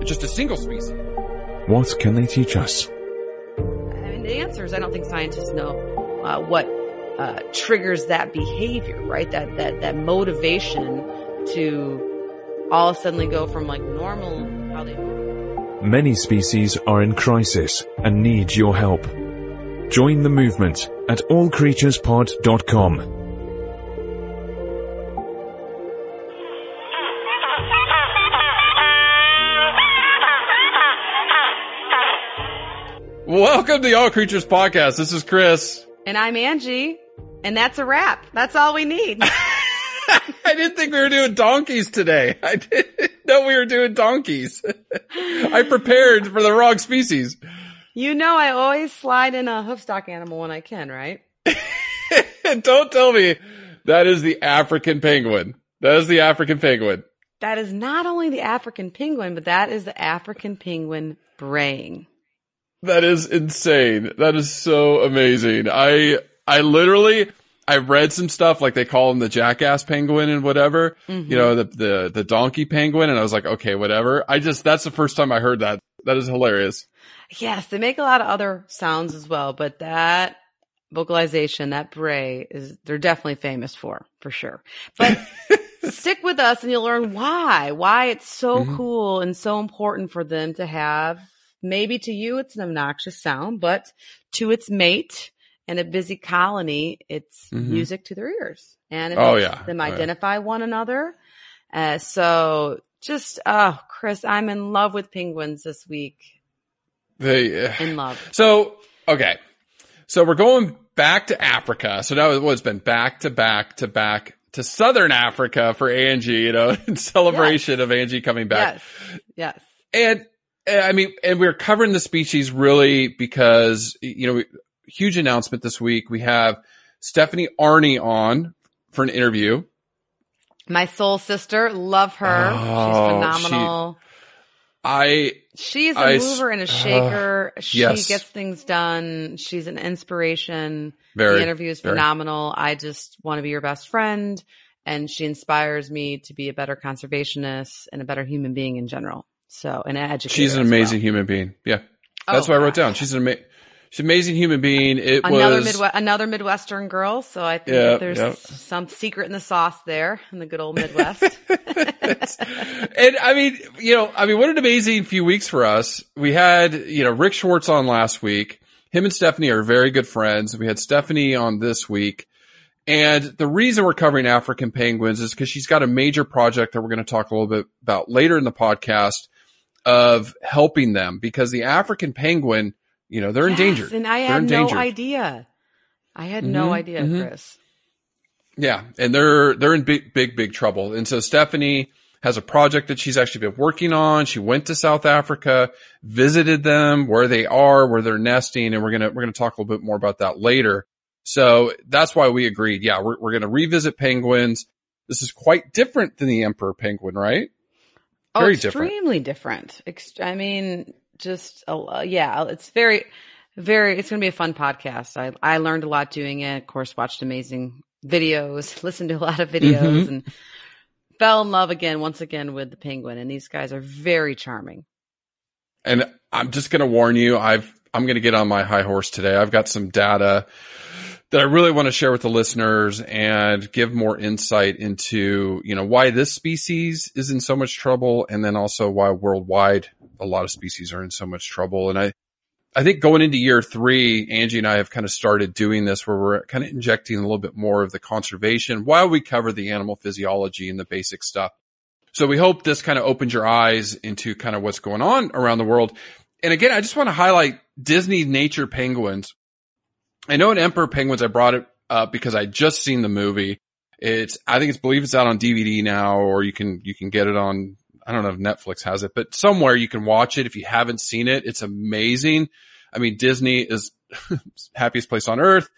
It's just a single species. What can they teach us? I mean, the answer is I don't think scientists know uh, what uh, triggers that behavior, right? That that that motivation to all suddenly go from like normal how they. Many species are in crisis and need your help. Join the movement at allcreaturespod.com. Welcome to the All Creatures Podcast. This is Chris. And I'm Angie, and that's a wrap. That's all we need. I didn't think we were doing donkeys today. I didn't know we were doing donkeys. I prepared for the wrong species. you know, I always slide in a hoofstock animal when I can, right? Don't tell me that is the African penguin. That is the African penguin. That is not only the African penguin, but that is the African penguin braying. That is insane. That is so amazing. I I literally I read some stuff like they call him the jackass penguin and whatever. You know, the the the donkey penguin and I was like, okay, whatever. I just that's the first time I heard that. That is hilarious. Yes, they make a lot of other sounds as well, but that vocalization, that bray is they're definitely famous for, for sure. But stick with us and you'll learn why, why it's so Mhm. cool and so important for them to have maybe to you it's an obnoxious sound, but to its mate and a busy colony, it's Mhm. music to their ears. And it Oh, helps yeah. them Oh, yeah. identify one another. Uh, so just, oh, Chris, I'm in love with penguins this week. They In love. So, okay. So we're going back to Africa. So now it's been back to back to back to Southern Africa for Angie, you know, in celebration of Angie coming back. Yes. Yes. And uh, Eh, I mean, and we're covering the species really because, you know, huge announcement this week. We have Stephanie Arne on for an interview. My soul sister, love her. Oh, She's phenomenal. I, She's a I mover and a shaker. she yes. gets things done. She's an inspiration. very, the interview is very. phenomenal. I just want to be your best friend. And she inspires me to be a better conservationist and a better human being in general. So, an educator. she's an amazing well. human being. Yeah. That's Oh, what I wrote down. She's an ama- she's an amazing human being. It Another was, Midwest, another Midwestern girl. So I think Yeah, there's yeah. some secret in the sauce there in the good old Midwest. and I mean, you know, I mean, what an amazing few weeks for us. We had, you know, Rick Schwartz on last week. Him and Stephanie are very good friends. We had Stephanie on this week. And the reason we're covering African penguins is because she's got a major project that we're going to talk a little bit about later in the podcast of helping them because the African penguin, you know, they're Yes, endangered. And I had no idea. I had no Mhm, idea, mhm. Chris. Yeah, and they're they're in big big big trouble. And so Stephanie has a project that she's actually been working on. She went to South Africa, visited them where they are, where they're nesting, and we're gonna we're gonna talk a little bit more about that later. So that's why we agreed. Yeah, we're we're gonna revisit penguins. This is quite different than the emperor penguin, right? Oh, Very extremely different. Ex- I mean, just uh, yeah, it's very, very. It's going to be a fun podcast. I I learned a lot doing it. Of course, watched amazing videos, listened to a lot of videos, Mhm. and fell in love again, once again, with the penguin. And these guys are very charming. And I'm just going to warn you, I've, I'm going to get on my high horse today. I've got some data that I really want to share with the listeners and give more insight into, you know, why this species is in so much trouble and then also why worldwide a lot of species are in so much trouble. And I, I think going into year three, Angie and I have kind of started doing this where we're kind of injecting a little bit more of the conservation while we cover the animal physiology and the basic stuff. So we hope this kind of opens your eyes into kind of what's going on around the world. And again, I just want to highlight Disney nature penguins. I know in emperor penguins, I brought it up because I just seen the movie. It's, I think it's believe it's out on DVD now, or you can, you can get it on I don't know if Netflix has it, but somewhere you can watch it if you haven't seen it. It's amazing. I mean, Disney is happiest place on earth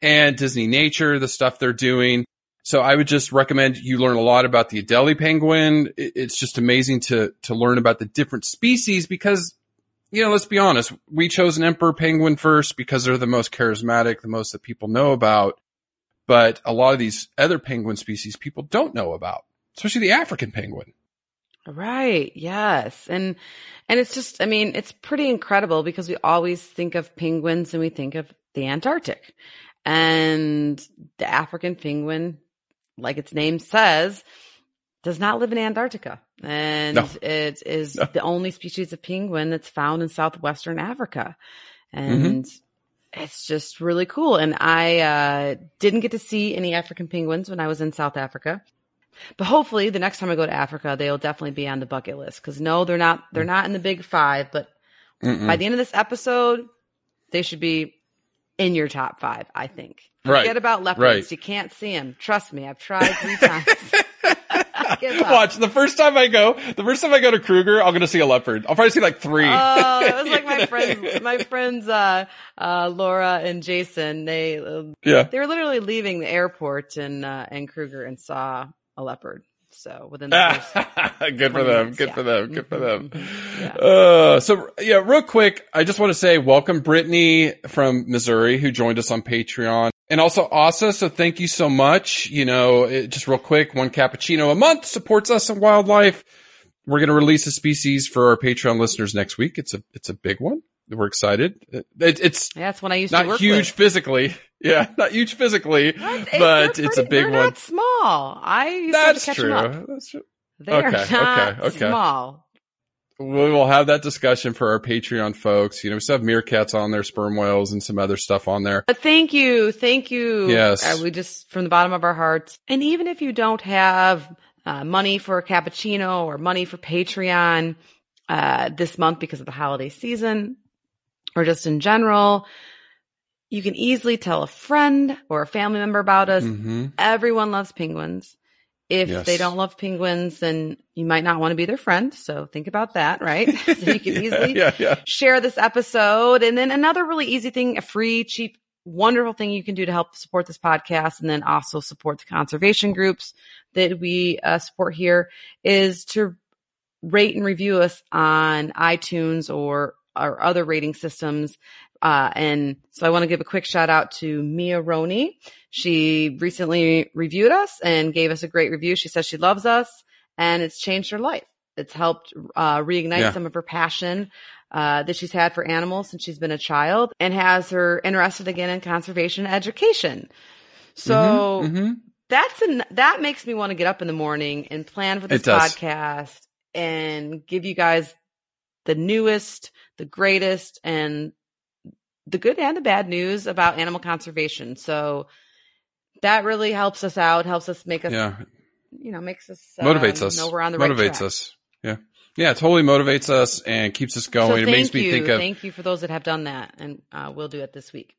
and Disney nature, the stuff they're doing. So I would just recommend you learn a lot about the Adelie penguin. It's just amazing to, to learn about the different species because, you know, let's be honest. We chose an emperor penguin first because they're the most charismatic, the most that people know about. But a lot of these other penguin species people don't know about, especially the African penguin. Right. Yes. And, and it's just, I mean, it's pretty incredible because we always think of penguins and we think of the Antarctic and the African penguin, like its name says, does not live in Antarctica. And no. it is no. the only species of penguin that's found in southwestern Africa. And mm-hmm. it's just really cool. And I, uh, didn't get to see any African penguins when I was in South Africa. But hopefully the next time I go to Africa, they'll definitely be on the bucket list. Cause no, they're not, they're not in the big five, but Mm-mm. by the end of this episode, they should be in your top five, I think. Right. Forget about leopards. Right. You can't see them. Trust me. I've tried three times. Watch the first time I go, the first time I go to Kruger, I'm going to see a leopard. I'll probably see like three. Oh, it was like my friends, my friends, uh, uh, Laura and Jason, they, uh, yeah, they were literally leaving the airport in, uh, in Kruger and saw a leopard. So within the first good for them, good yeah. for them, good for them. Mm-hmm. Yeah. Uh, so yeah, real quick, I just want to say welcome Brittany from Missouri who joined us on Patreon and also Asa. So thank you so much. You know, it, just real quick, one cappuccino a month supports us in wildlife. We're going to release a species for our Patreon listeners next week. It's a, it's a big one. We're excited. It, it's yeah, that's when I used not to work huge with. physically. Yeah, not huge physically, but it's a big one. Not small. I used that's to catch true. them up. That's true. They're not okay, okay. small. We will have that discussion for our Patreon folks. You know, we still have meerkats on there, sperm whales, and some other stuff on there. But thank you, thank you. Yes, uh, we just from the bottom of our hearts. And even if you don't have uh, money for a cappuccino or money for Patreon uh, this month because of the holiday season, or just in general, you can easily tell a friend or a family member about us. Mm-hmm. Everyone loves penguins. If Yes. they don't love penguins, then you might not want to be their friend. So think about that, right? so you can easily yeah, yeah. share this episode. And then another really easy thing, a free, cheap, wonderful thing you can do to help support this podcast and then also support the conservation groups that we uh, support here is to rate and review us on iTunes or or other rating systems. Uh, and so I want to give a quick shout out to Mia Roney. She recently reviewed us and gave us a great review. She says she loves us and it's changed her life. It's helped uh, reignite Yeah. some of her passion uh, that she's had for animals since she's been a child and has her interested again in conservation education. So Mhm. that's an, that makes me want to get up in the morning and plan for this podcast and give you guys the newest, the greatest, and the good and the bad news about animal conservation. So that really helps us out, helps us make us, yeah, you know, makes us motivates us. Know we're on the right motivates track. us. Yeah, yeah, it totally motivates us and keeps us going. So it makes me you, think of thank you for those that have done that, and uh, we'll do it this week.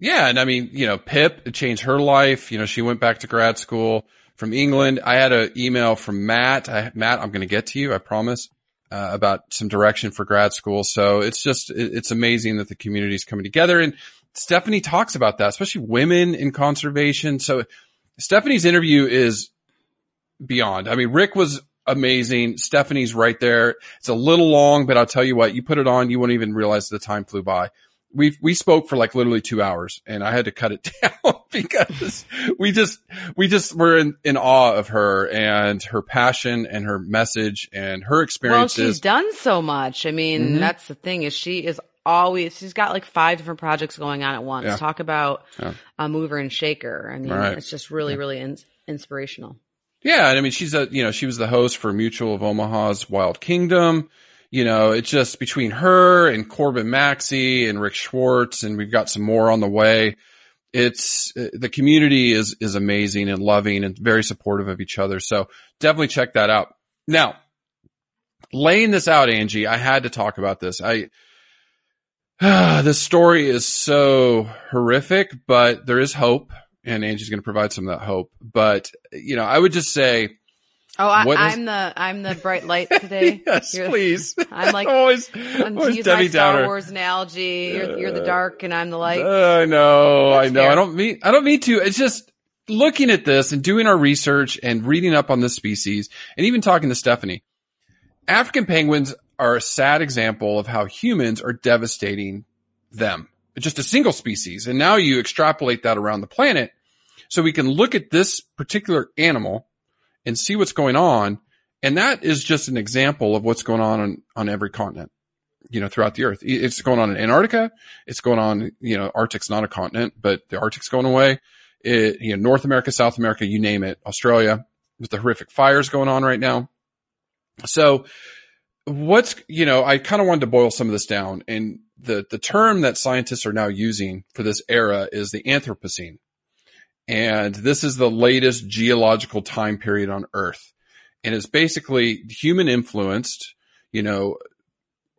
Yeah, and I mean, you know, Pip, it changed her life. You know, she went back to grad school from England. I had an email from Matt. I, Matt, I'm going to get to you, I promise, uh, about some direction for grad school. So it's just, it, it's amazing that the community is coming together. And Stephanie talks about that, especially women in conservation. So Stephanie's interview is beyond. I mean, Rick was amazing. Stephanie's right there. It's a little long, but I'll tell you what, you put it on, you won't even realize the time flew by. We we spoke for like literally two hours and I had to cut it down because we just we just were in, in awe of her and her passion and her message and her experiences. Well, she's done so much. I mean, Mhm. that's the thing is she is always, she's got like five different projects going on at once. Yeah. Talk about Yeah. a mover and shaker. I mean, Right. it's just really, really in- inspirational. Yeah, and I mean, she's a you know she was the host for Mutual of Omaha's Wild Kingdom. You know, it's just between her and Corbin Maxey and Rick Schwartz, and we've got some more on the way. It's uh, the community is is amazing and loving and very supportive of each other. So definitely check that out. Now, laying this out, Angie, I had to talk about this. I this story is so horrific, but there is hope, and Angie's going to provide some of that hope. But you know, I would just say, Oh, I, What is- I'm the, I'm the bright light today. yes, You're- please. I'm like- always, to always use my Debbie Star Wars analogy, you're, you're the dark and I'm the light. Uh, I know, I know. I don't mean, I don't mean to. It's just looking at this and doing our research and reading up on this species and even talking to Stephanie. African penguins are a sad example of how humans are devastating them. Just a single species. And now you extrapolate that around the planet. So we can look at this particular animal and see what's going on. And that is just an example of what's going on on, on every continent, you know, throughout the earth. It's going on in Antarctica. It's going on, you know, Arctic's not a continent, but the Arctic's going away. It, you know, North America, South America, you name it, Australia with the horrific fires going on right now. So what's, you know, I kind of wanted to boil some of this down and the, the term that scientists are now using for this era is the Anthropocene. And this is the latest geological time period on Earth. And it's basically human influenced, you know,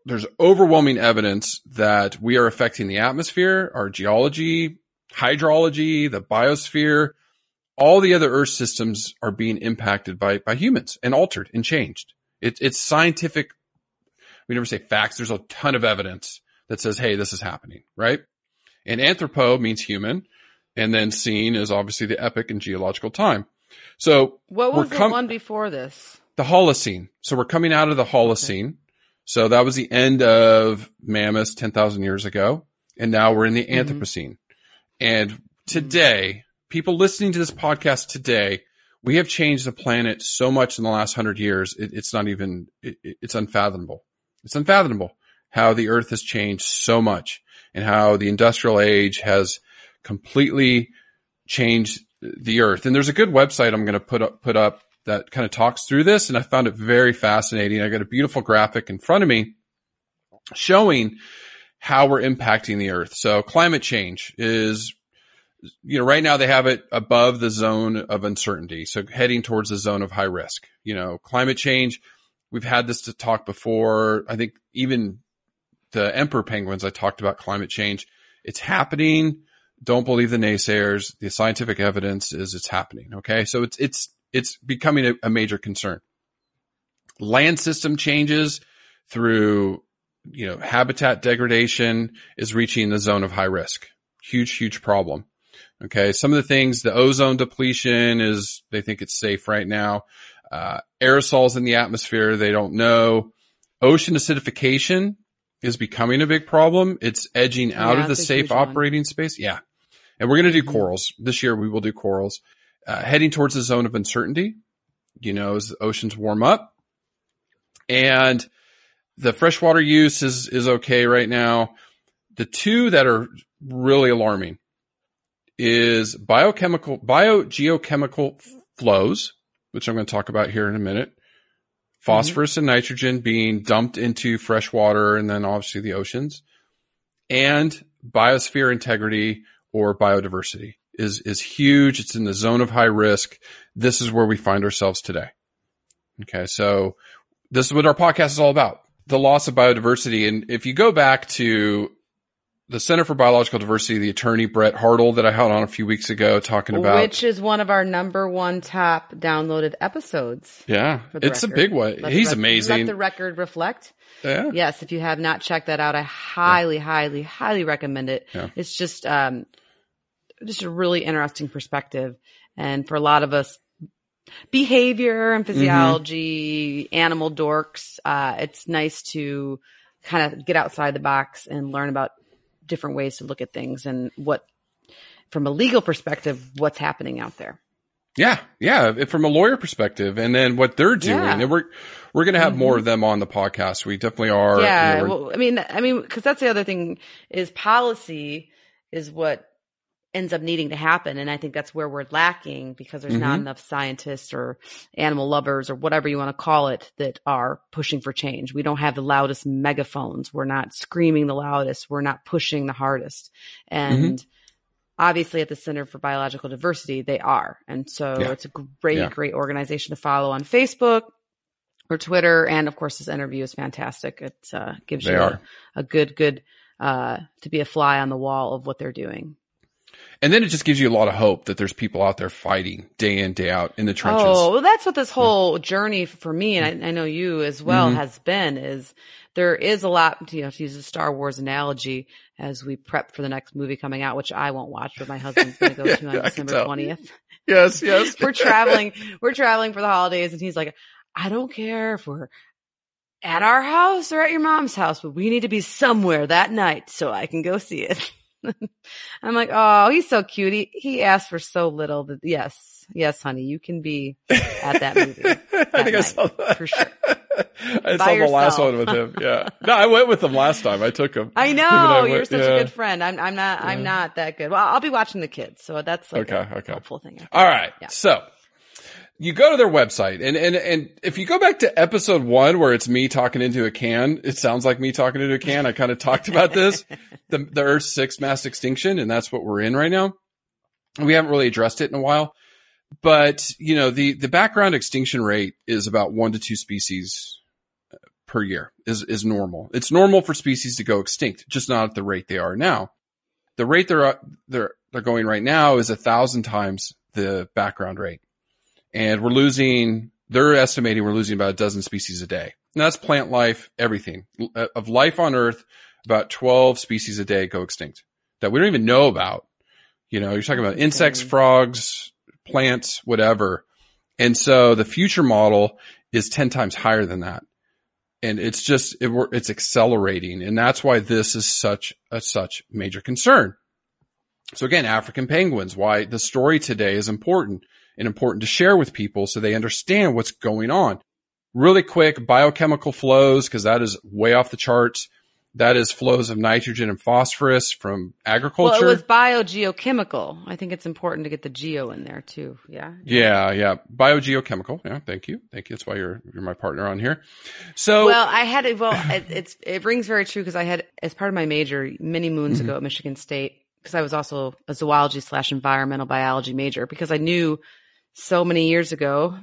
there's overwhelming evidence that we are affecting the atmosphere, our geology, hydrology, the biosphere, all the other Earth systems are being impacted by, by humans and altered and changed. It, it's scientific. We never say facts. There's a ton of evidence that says, Hey, this is happening, right? And anthropo means human. And then scene is obviously the epoch and geological time. So What was the one before this? the Holocene. So we're coming out of the Holocene. So that was the end of mammoths 10,000 years ago. And now we're in the Mhm. Anthropocene. And today, people listening to this podcast today, we have changed the planet so much in the last hundred years. It, it's not even, it- it's unfathomable. It's unfathomable how the earth has changed so much and how the industrial age has completely change the earth. And there's a good website I'm going to put up, put up that kind of talks through this. And I found it very fascinating. I got a beautiful graphic in front of me showing how we're impacting the earth. So climate change is, you know, right now they have it above the zone of uncertainty. So heading towards the zone of high risk, you know, climate change. We've had this to talk before. I think even the emperor penguins, I talked about climate change. It's happening. Don't believe the naysayers. The scientific evidence is it's happening. Okay. So it's, it's, it's becoming a, a major concern. Land system changes through, you know, habitat degradation is reaching the zone of high risk. Huge, huge problem. Okay. Some of the things, the ozone depletion is, they think it's safe right now. Uh, aerosols in the atmosphere, they don't know. Ocean acidification is becoming a big problem. It's edging out Yeah, of the safe huge one. operating space. Yeah. And we're going to do Mhm. corals this year. We will do corals, uh, heading towards the zone of uncertainty, you know, as the oceans warm up and the freshwater use is, is okay right now. The two that are really alarming is biochemical, biogeochemical flows, which I'm going to talk about here in a minute. Mm-hmm. Phosphorus and nitrogen being dumped into fresh water and then obviously the oceans and biosphere integrity or biodiversity is, is huge. It's in the zone of high risk. This is where we find ourselves today. Okay. So this is what our podcast is all about. The loss of biodiversity. And if you go back to the Center for Biological Diversity, the attorney Brett Hartl that I had on a few weeks ago talking about. Which is one of our number one top downloaded episodes. yeah, it's a big one. Let He's amazing. Let the record reflect. yeah. Yes, if you have not checked that out, I highly, highly, highly recommend it. Yeah. It's just, um, just a really interesting perspective. And for a lot of us, behavior and physiology, animal dorks, uh, it's nice to kind of get outside the box and learn about different ways to look at things and what, from a legal perspective, what's happening out there. Yeah, yeah, from a lawyer perspective, and then what they're doing, Yeah. and we're we're gonna have mm-hmm. more of them on the podcast. We definitely are. yeah. you know, well, I mean, I mean, because that's the other thing is policy is what ends up needing to happen, and I think that's where we're lacking because there's not Mhm. enough scientists or animal lovers or whatever you want to call it that are pushing for change. We don't have the loudest megaphones. We're not screaming the loudest. We're not pushing the hardest, and. Mm-hmm. Obviously, at the Center for Biological Diversity, they are. And so Yeah. it's a great, Yeah. great organization to follow on Facebook or Twitter. And of course, this interview is fantastic. It uh, gives They you. A, a good, good, uh, to be a fly on the wall of what they're doing. And then it just gives you a lot of hope that there's people out there fighting day in day out in the trenches. Oh, well, that's what this whole journey for me, and I, I know you as well, Mhm. has been is there is a lot, you know, to use a Star Wars analogy as we prep for the next movie coming out, which I won't watch, but my husband's going to go Yeah, to on can December 20th. Yes, yes. we're traveling, we're traveling for the holidays and he's like, I don't care if we're at our house or at your mom's house, but we need to be somewhere that night so I can go see it. I'm like, oh, he's so cute. He, he asked for so little that yes, yes, honey, you can be at that movie. I think I saw that for sure. I By saw the last one with him. Yeah. No, I went with him last time. I took him. I Him know went- you're such yeah. a good friend. I'm, I'm not, I'm not that good. Well, I'll be watching the kids. So that's like Okay, a okay. helpful thing. All right. Yeah. So you go to their website and, and, and if you go back to episode one where it's me talking into a can, it sounds like me talking into a can. I kind of talked about this, the, the Earth's sixth mass extinction. And that's what we're in right now. We haven't really addressed it in a while, but you know, the, the background extinction rate is about one to two species uh, per year is, is normal. It's normal for species to go extinct, just not at the rate they are now. The rate they're, they're, they're going right now is a thousand times the background rate. And we're losing, they're estimating we're losing about a dozen species a day. And that's plant life, everything of life on earth. About 12 species a day go extinct that we don't even know about. You know, you're talking about insects, frogs, plants, whatever. And so the future model is 10 times higher than that. And it's just, it, it's accelerating. And that's why this is such a, such major concern. So again, African penguins, why the story today is important and important to share with people so they understand what's going on. Really quick, biochemical flows, because that is way off the charts. That is flows of nitrogen and phosphorus from agriculture. Well, it was biogeochemical. I think it's important to get the geo in there too. Yeah. yeah, yeah. Biogeochemical. Yeah, thank you. Thank you. That's why you're you're my partner on here. So Well, I had it. Well, it, it's it rings very true because I had as part of my major many moons Mm-hmm. ago at Michigan State because I was also a zoology slash environmental biology major because I knew so many years ago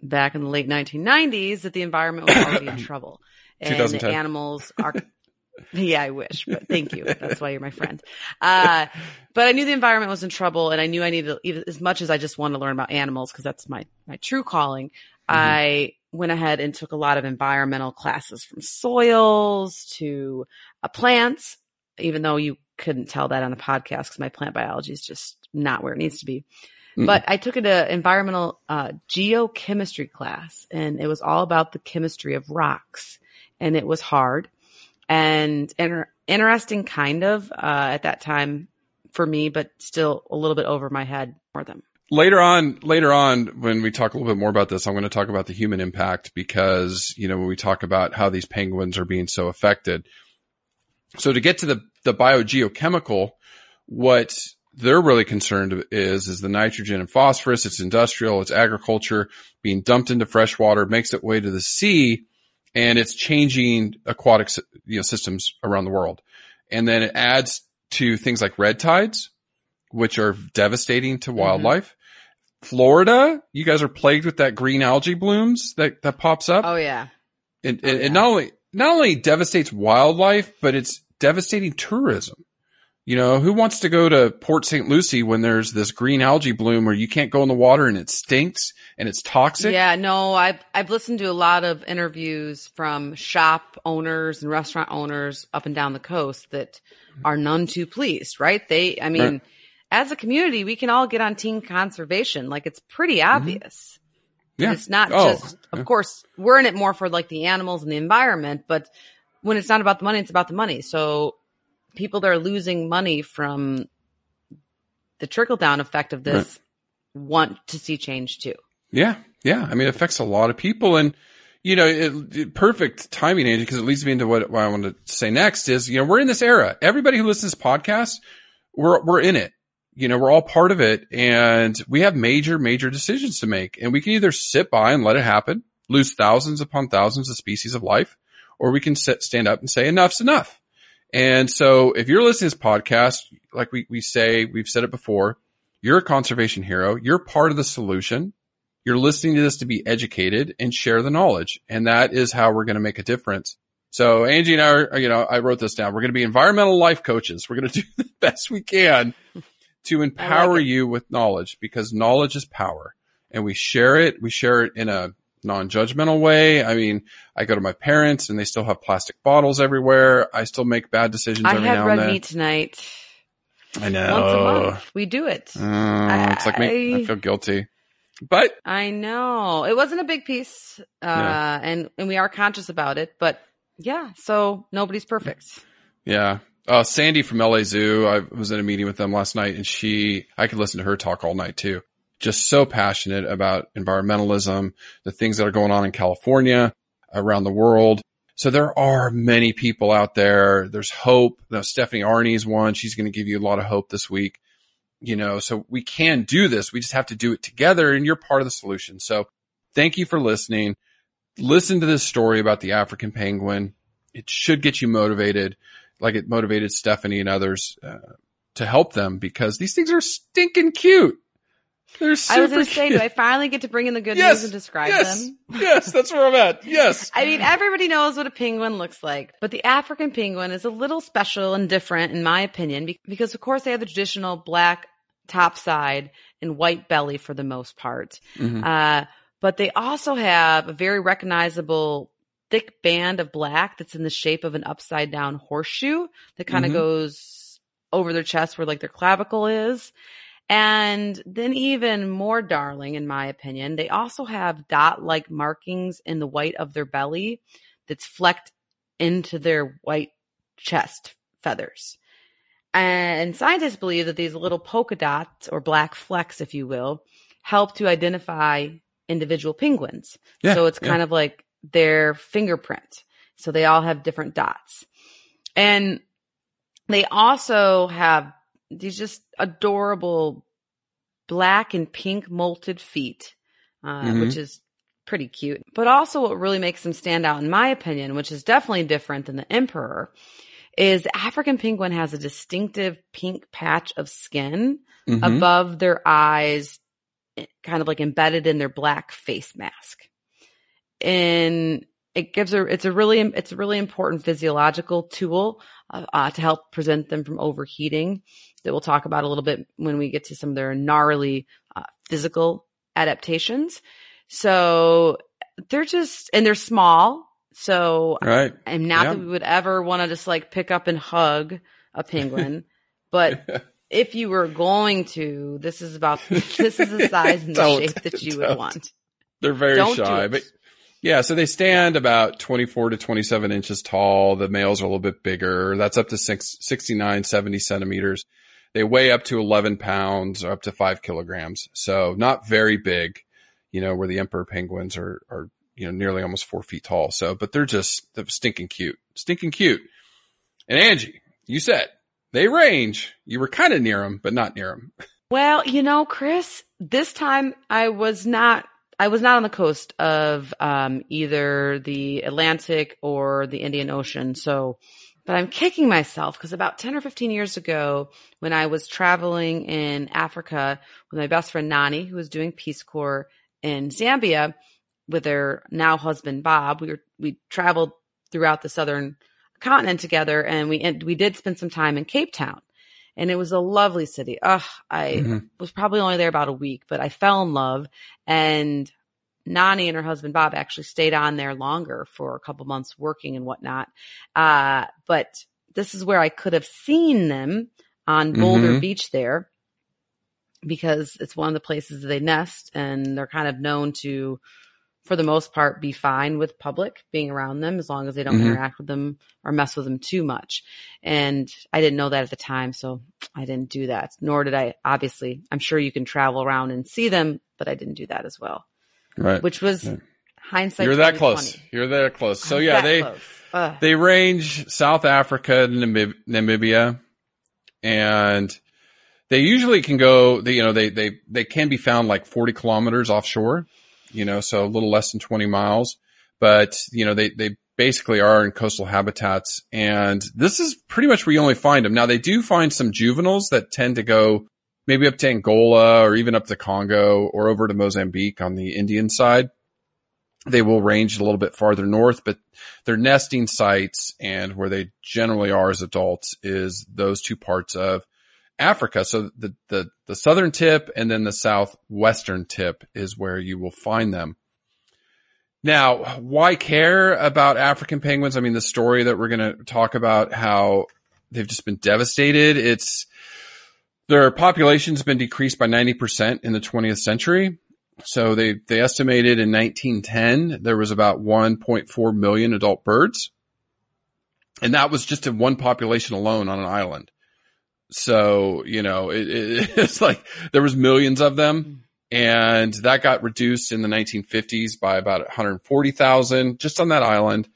back in the late 1990s that the environment was already in trouble and the animals are. Yeah, I wish, but thank you. That's why you're my friend. Uh, but I knew the environment was in trouble and I knew I needed, even as much as I just wanted to learn about animals, because that's my, my true calling. I went ahead and took a lot of environmental classes from soils to uh, plants, even though you couldn't tell that on the podcast because my plant biology is just not where it needs to be. Mm. But I took an environmental uh, geochemistry class and it was all about the chemistry of rocks and it was hard and inter- interesting kind of uh, at that time for me, but still a little bit over my head for them. later on, later on, when we talk a little bit more about this, I'm going to talk about the human impact because, you know, when we talk about how these penguins are being so affected. So to get to the, the biogeochemical, what they're really concerned is, is the nitrogen and phosphorus. It's industrial. It's agriculture being dumped into fresh water, makes its way to the sea and it's changing aquatic you know, systems around the world. And then it adds to things like red tides, which are devastating to mm-hmm. wildlife. Florida, you guys are plagued with that green algae blooms that, that pops up. Oh yeah. It, Oh, it, yeah. it not only, not only devastates wildlife, but it's devastating tourism. You know, who wants to go to Port St. Lucie when there's this green algae bloom where you can't go in the water and it stinks and it's toxic? Yeah, no, I've I've listened to a lot of interviews from shop owners and restaurant owners up and down the coast that are none too pleased, right? They I mean, Right. as a community, we can all get on team conservation. Like it's pretty obvious. Mm-hmm. Yeah. It's not Oh, just of course, we're in it more for like the animals and the environment, but when it's not about the money, it's about the money. So people that are losing money from the trickle down effect of this want to see change too. Yeah. Yeah. I mean, it affects a lot of people and, you know, it, it- perfect timing, Angie, because it leads me into what, what I want to say next is, you know, we're in this era. Everybody who listens to this podcast, we're, we're in it. You know, we're all part of it and we have major, major decisions to make and we can either sit by and let it happen, lose thousands upon thousands of species of life, or we can sit, stand up and say enough's enough. And so if you're listening to this podcast, like we, we say, we've said it before, you're a conservation hero. You're part of the solution. You're listening to this to be educated and share the knowledge. And that is how we're going to make a difference. So Angie and I are, you know, I wrote this down. We're going to be environmental life coaches. We're going to do the best we can to empower it. you with knowledge because knowledge is power and we share it. We share it in a non-judgmental way. I mean, I go to my parents and they still have plastic bottles everywhere. I still make bad decisions I every now and then. I had red meat tonight. I know. Once a month. We do it. Oh, it's like me. I I- feel guilty. But I know. It wasn't a big piece. Uh, Yeah. and, and we are conscious about it, but yeah, so nobody's perfect. yeah. Uh, Sandy from LA Zoo, I was in a meeting with them last night and she, I could listen to her talk all night too. Just so passionate about environmentalism, the things that are going on in California, around the world. So there are many people out there. There's hope. Now, Stephanie Arne's one. She's going to give you a lot of hope this week. You know, so we can do this. We just have to do it together and you're part of the solution. So thank you for listening. Listen to this story about the African penguin. It should get you motivated, like it motivated Stephanie and others uh, to help them because these things are stinking cute. They're super I was going to say, do I finally get to bring in the good Yes, news and describe yes, them? yes, that's where I'm at. Yes. I mean, everybody knows what a penguin looks like, but the African penguin is a little special and different in my opinion because of course they have the traditional black top side and white belly for the most part. Mhm. Uh, but they also have a very recognizable thick band of black that's in the shape of an upside down horseshoe that kind of Mhm. goes over their chest where like their clavicle is. And then even more darling, in my opinion, they also have dot like markings in the white of their belly that's flecked into their white chest feathers. And scientists believe that these little polka dots or black flecks, if you will, help to identify individual penguins. Yeah, so it's yeah. kind of like their fingerprint. So they all have different dots. And they also have these just adorable black and pink molted feet, uh, Mhm. which is pretty cute. But also what really makes them stand out, in my opinion, which is definitely different than the emperor, is the African penguin has a distinctive pink patch of skin Mhm. above their eyes, eh, kind of like embedded in their black face mask. And it gives a, it's a really, it's a really important physiological tool uh, uh, to help prevent them from overheating that we'll talk about a little bit when we get to some of their gnarly uh, physical adaptations. So they're just, and they're small. So Right. and not Yeah. that we would ever want to just like pick up and hug a penguin, but if you were going to, this is about this is the size and the shape that you would want. They're very Don't do shy, but yeah, so they stand about 24 to 27 inches tall. The males are a little bit bigger. That's up to six, 69, 70 centimeters. They weigh up to 11 pounds or up to five kilograms. So not very big, you know, where the emperor penguins are, are, you know, nearly almost four feet tall. So, but they're just they're stinking cute, stinking cute. And Angie, you said they range. You were kind of near them, but not near them. Well, you know, Chris, this time I was not I was not on the coast of um, either the Atlantic or the Indian Ocean. So, but I'm kicking myself because about 10 or 15 years ago, when I was traveling in Africa with my best friend Nani, who was doing Peace Corps in Zambia with her now husband Bob, we were, we traveled throughout the southern continent together and we, and we did spend some time in Cape Town and it was a lovely city. Ugh, I Mhm. was probably only there about a week, but I fell in love and Nani and her husband Bob actually stayed on there longer for a couple months working and whatnot. Uh, but this is where I could have seen them on Boulder Mhm. Beach there because it's one of the places they nest and they're kind of known to for the most part, be fine with public being around them as long as they don't Mhm. interact with them or mess with them too much. And I didn't know that at the time, so I didn't do that. Nor did I, obviously, I'm sure you can travel around and see them, but I didn't do that as well, Right. which was Yeah. hindsight. You're that close. You're that close. So I was yeah, they. They range South Africa Namib- Namibia, and they usually can go. They, you know, they they they can be found like 40 kilometers offshore. You know, so a little less than 20 miles. But you know, they they basically are in coastal habitats, and this is pretty much where you only find them. Now they do find some juveniles that tend to go maybe up to Angola or even up to Congo or over to Mozambique on the Indian side. They will range a little bit farther north, but their nesting sites and where they generally are as adults is those two parts of Africa. So the, the, the southern tip and then the southwestern tip is where you will find them. Now, why care about African penguins? I mean, the story that we're going to talk about how they've just been devastated. It's their population's been decreased by 90% in the 20th century. So they, they estimated in 1910 there was about 1.4 million adult birds. And that was just in one population alone on an island. So, you know, it, it, it's like there was millions of them and that got reduced in the 1950s by about 140,000 just on that island.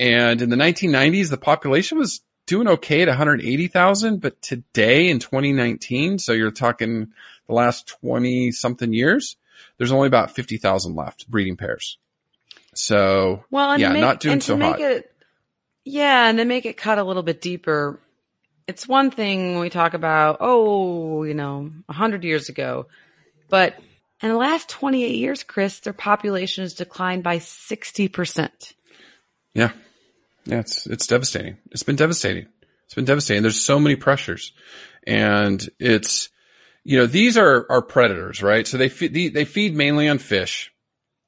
And in the 1990s, the population was doing okay at 180,000, but today in 2019, so you're talking the last 20 something years, there's only about 50,000 left breeding pairs. So Well, and yeah, make, not doing so hot. it, yeah, and to make it cut a little bit deeper, it's one thing when we talk about, oh, you know, a hundred years ago, but in the last 28 years, Chris, their population has declined by 60%. Yeah. Yeah, it's it's devastating. It's been devastating. It's been devastating. There's so many pressures. And it's you know, these are are predators, right? So they feed they feed mainly on fish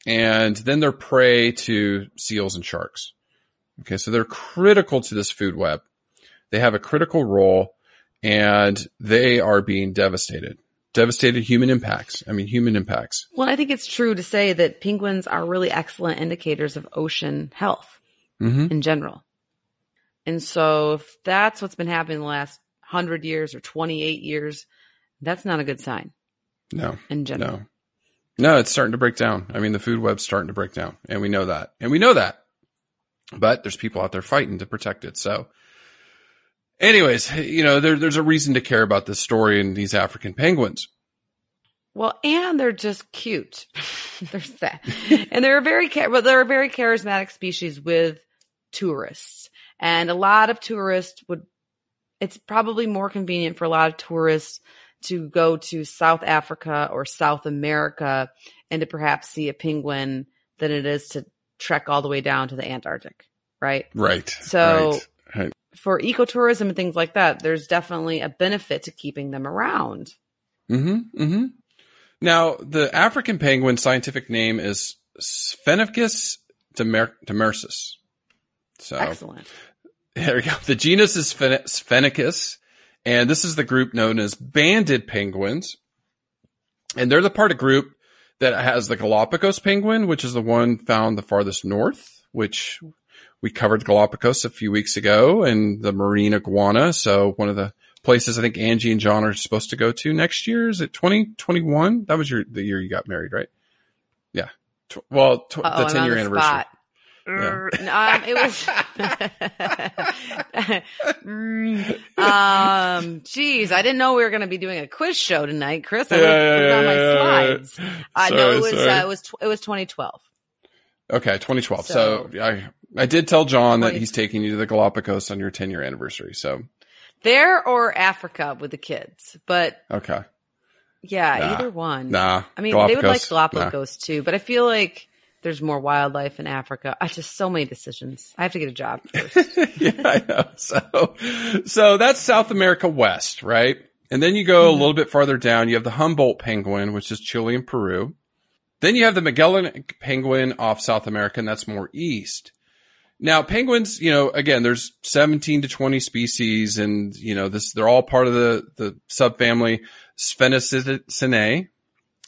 and then they're prey to seals and sharks. Okay, so they're critical to this food web. They have a critical role and they are being devastated. Devastated human impacts. I mean, human impacts. Well, I think it's true to say that penguins are really excellent indicators of ocean health hmm in general. And so if that's what's been happening the last 100 years or 28 years, that's not a good sign No. in general. No. No, it's starting to break down. I mean, the food web's starting to break down and we know that. And we know that. But there's people out there fighting to protect it. So anyways, you know, there, there's a reason to care about this story and these African penguins. Well, and they're just cute. they're sad. and they're a very, well, they're a very charismatic species with tourists. And a lot of tourists would, it's probably more convenient for a lot of tourists to go to South Africa or South America and to perhaps see a penguin than it is to trek all the way down to the Antarctic, right? Right. So- right, right. For ecotourism and things like that, there's definitely a benefit to keeping them around. Mm-hmm. Mm-hmm. Now, the African penguin scientific name is Spheniscus demer- demersus. So Excellent. There we go. The genus is Sphen- Spheniscus, and this is the group known as banded penguins. And they're the part of group that has the Galapagos penguin, which is the one found the farthest north, which we covered Galapagos a few weeks ago, and the marine iguana. So one of the places I think Angie and John are supposed to go to next year. Is it 2021? That was your, the year you got married, right? Yeah. Tw- well, tw- the I'm 10 on year anniversary. spot. Er, um, it was. Um, geez, I didn't know we were going to be doing a quiz show tonight, Chris. I Yeah, would put it yeah, on my yeah, yeah, slides. I know Sorry, it was. Uh, it was. Tw- it was 2012. Okay, 2012. So, So- I I did tell John that he's taking you to the Galapagos on your 10 year anniversary. So There or Africa with the kids, but okay, yeah, Nah. either one. nah. I mean, they would like Galapagos, Galapagos too, but I feel like there's more wildlife in Africa. I just so many decisions. I have to get a job first. Yeah, I know. So so that's South America West, right? And then you go a mm-hmm. little bit farther down. You have the Humboldt penguin, which is Chile and Peru. Then you have the Magellan penguin off South America, and that's more east. Now, penguins, you know, again, there's 17 to 20 species and, you know, this, they're all part of the, the subfamily Spheniscinae.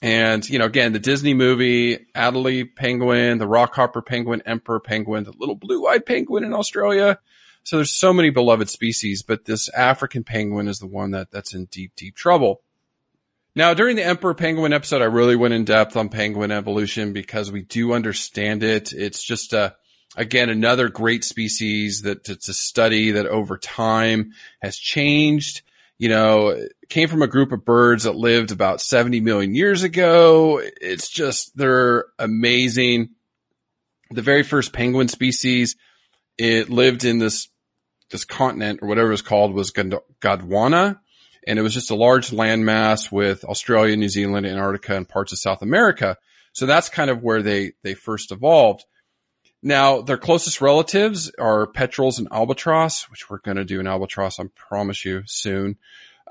And, you know, again, the Disney movie, Adelie penguin, the rockhopper penguin, emperor penguin, the little blue-eyed penguin in Australia. So there's so many beloved species, but this African penguin is the one that, that's in deep, deep trouble. Now, during the emperor penguin episode, I really went in depth on penguin evolution because we do understand it. It's just a, again, another great species that to, to study that over time has changed you know, came from a group of birds that lived about 70 million years ago. It's just, they're amazing. The very first penguin species, it lived in this, this continent or whatever it was called was Gondwana. And it was just a large landmass with Australia, New Zealand, Antarctica, and parts of South America. So that's kind of where they, they first evolved. Now, their closest relatives are petrels and albatross, which we're going to do an albatross, I promise you soon.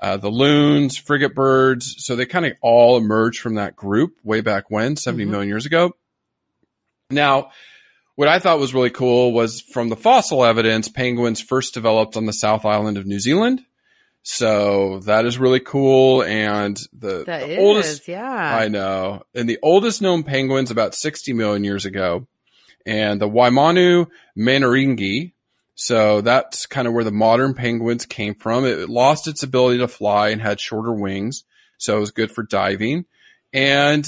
Uh, the loons, frigate birds. So they kind of all emerged from that group way back when, seventy mm-hmm. million years ago. Now, what I thought was really cool was from the fossil evidence, penguins first developed on the South Island of New Zealand. So that is really cool. And the, the oldest, yeah, I know. And the oldest known penguins about 60 million years ago and the Waimanu manneringi. So that's kind of where the modern penguins came from. It lost its ability to fly and had shorter wings. So it was good for diving. And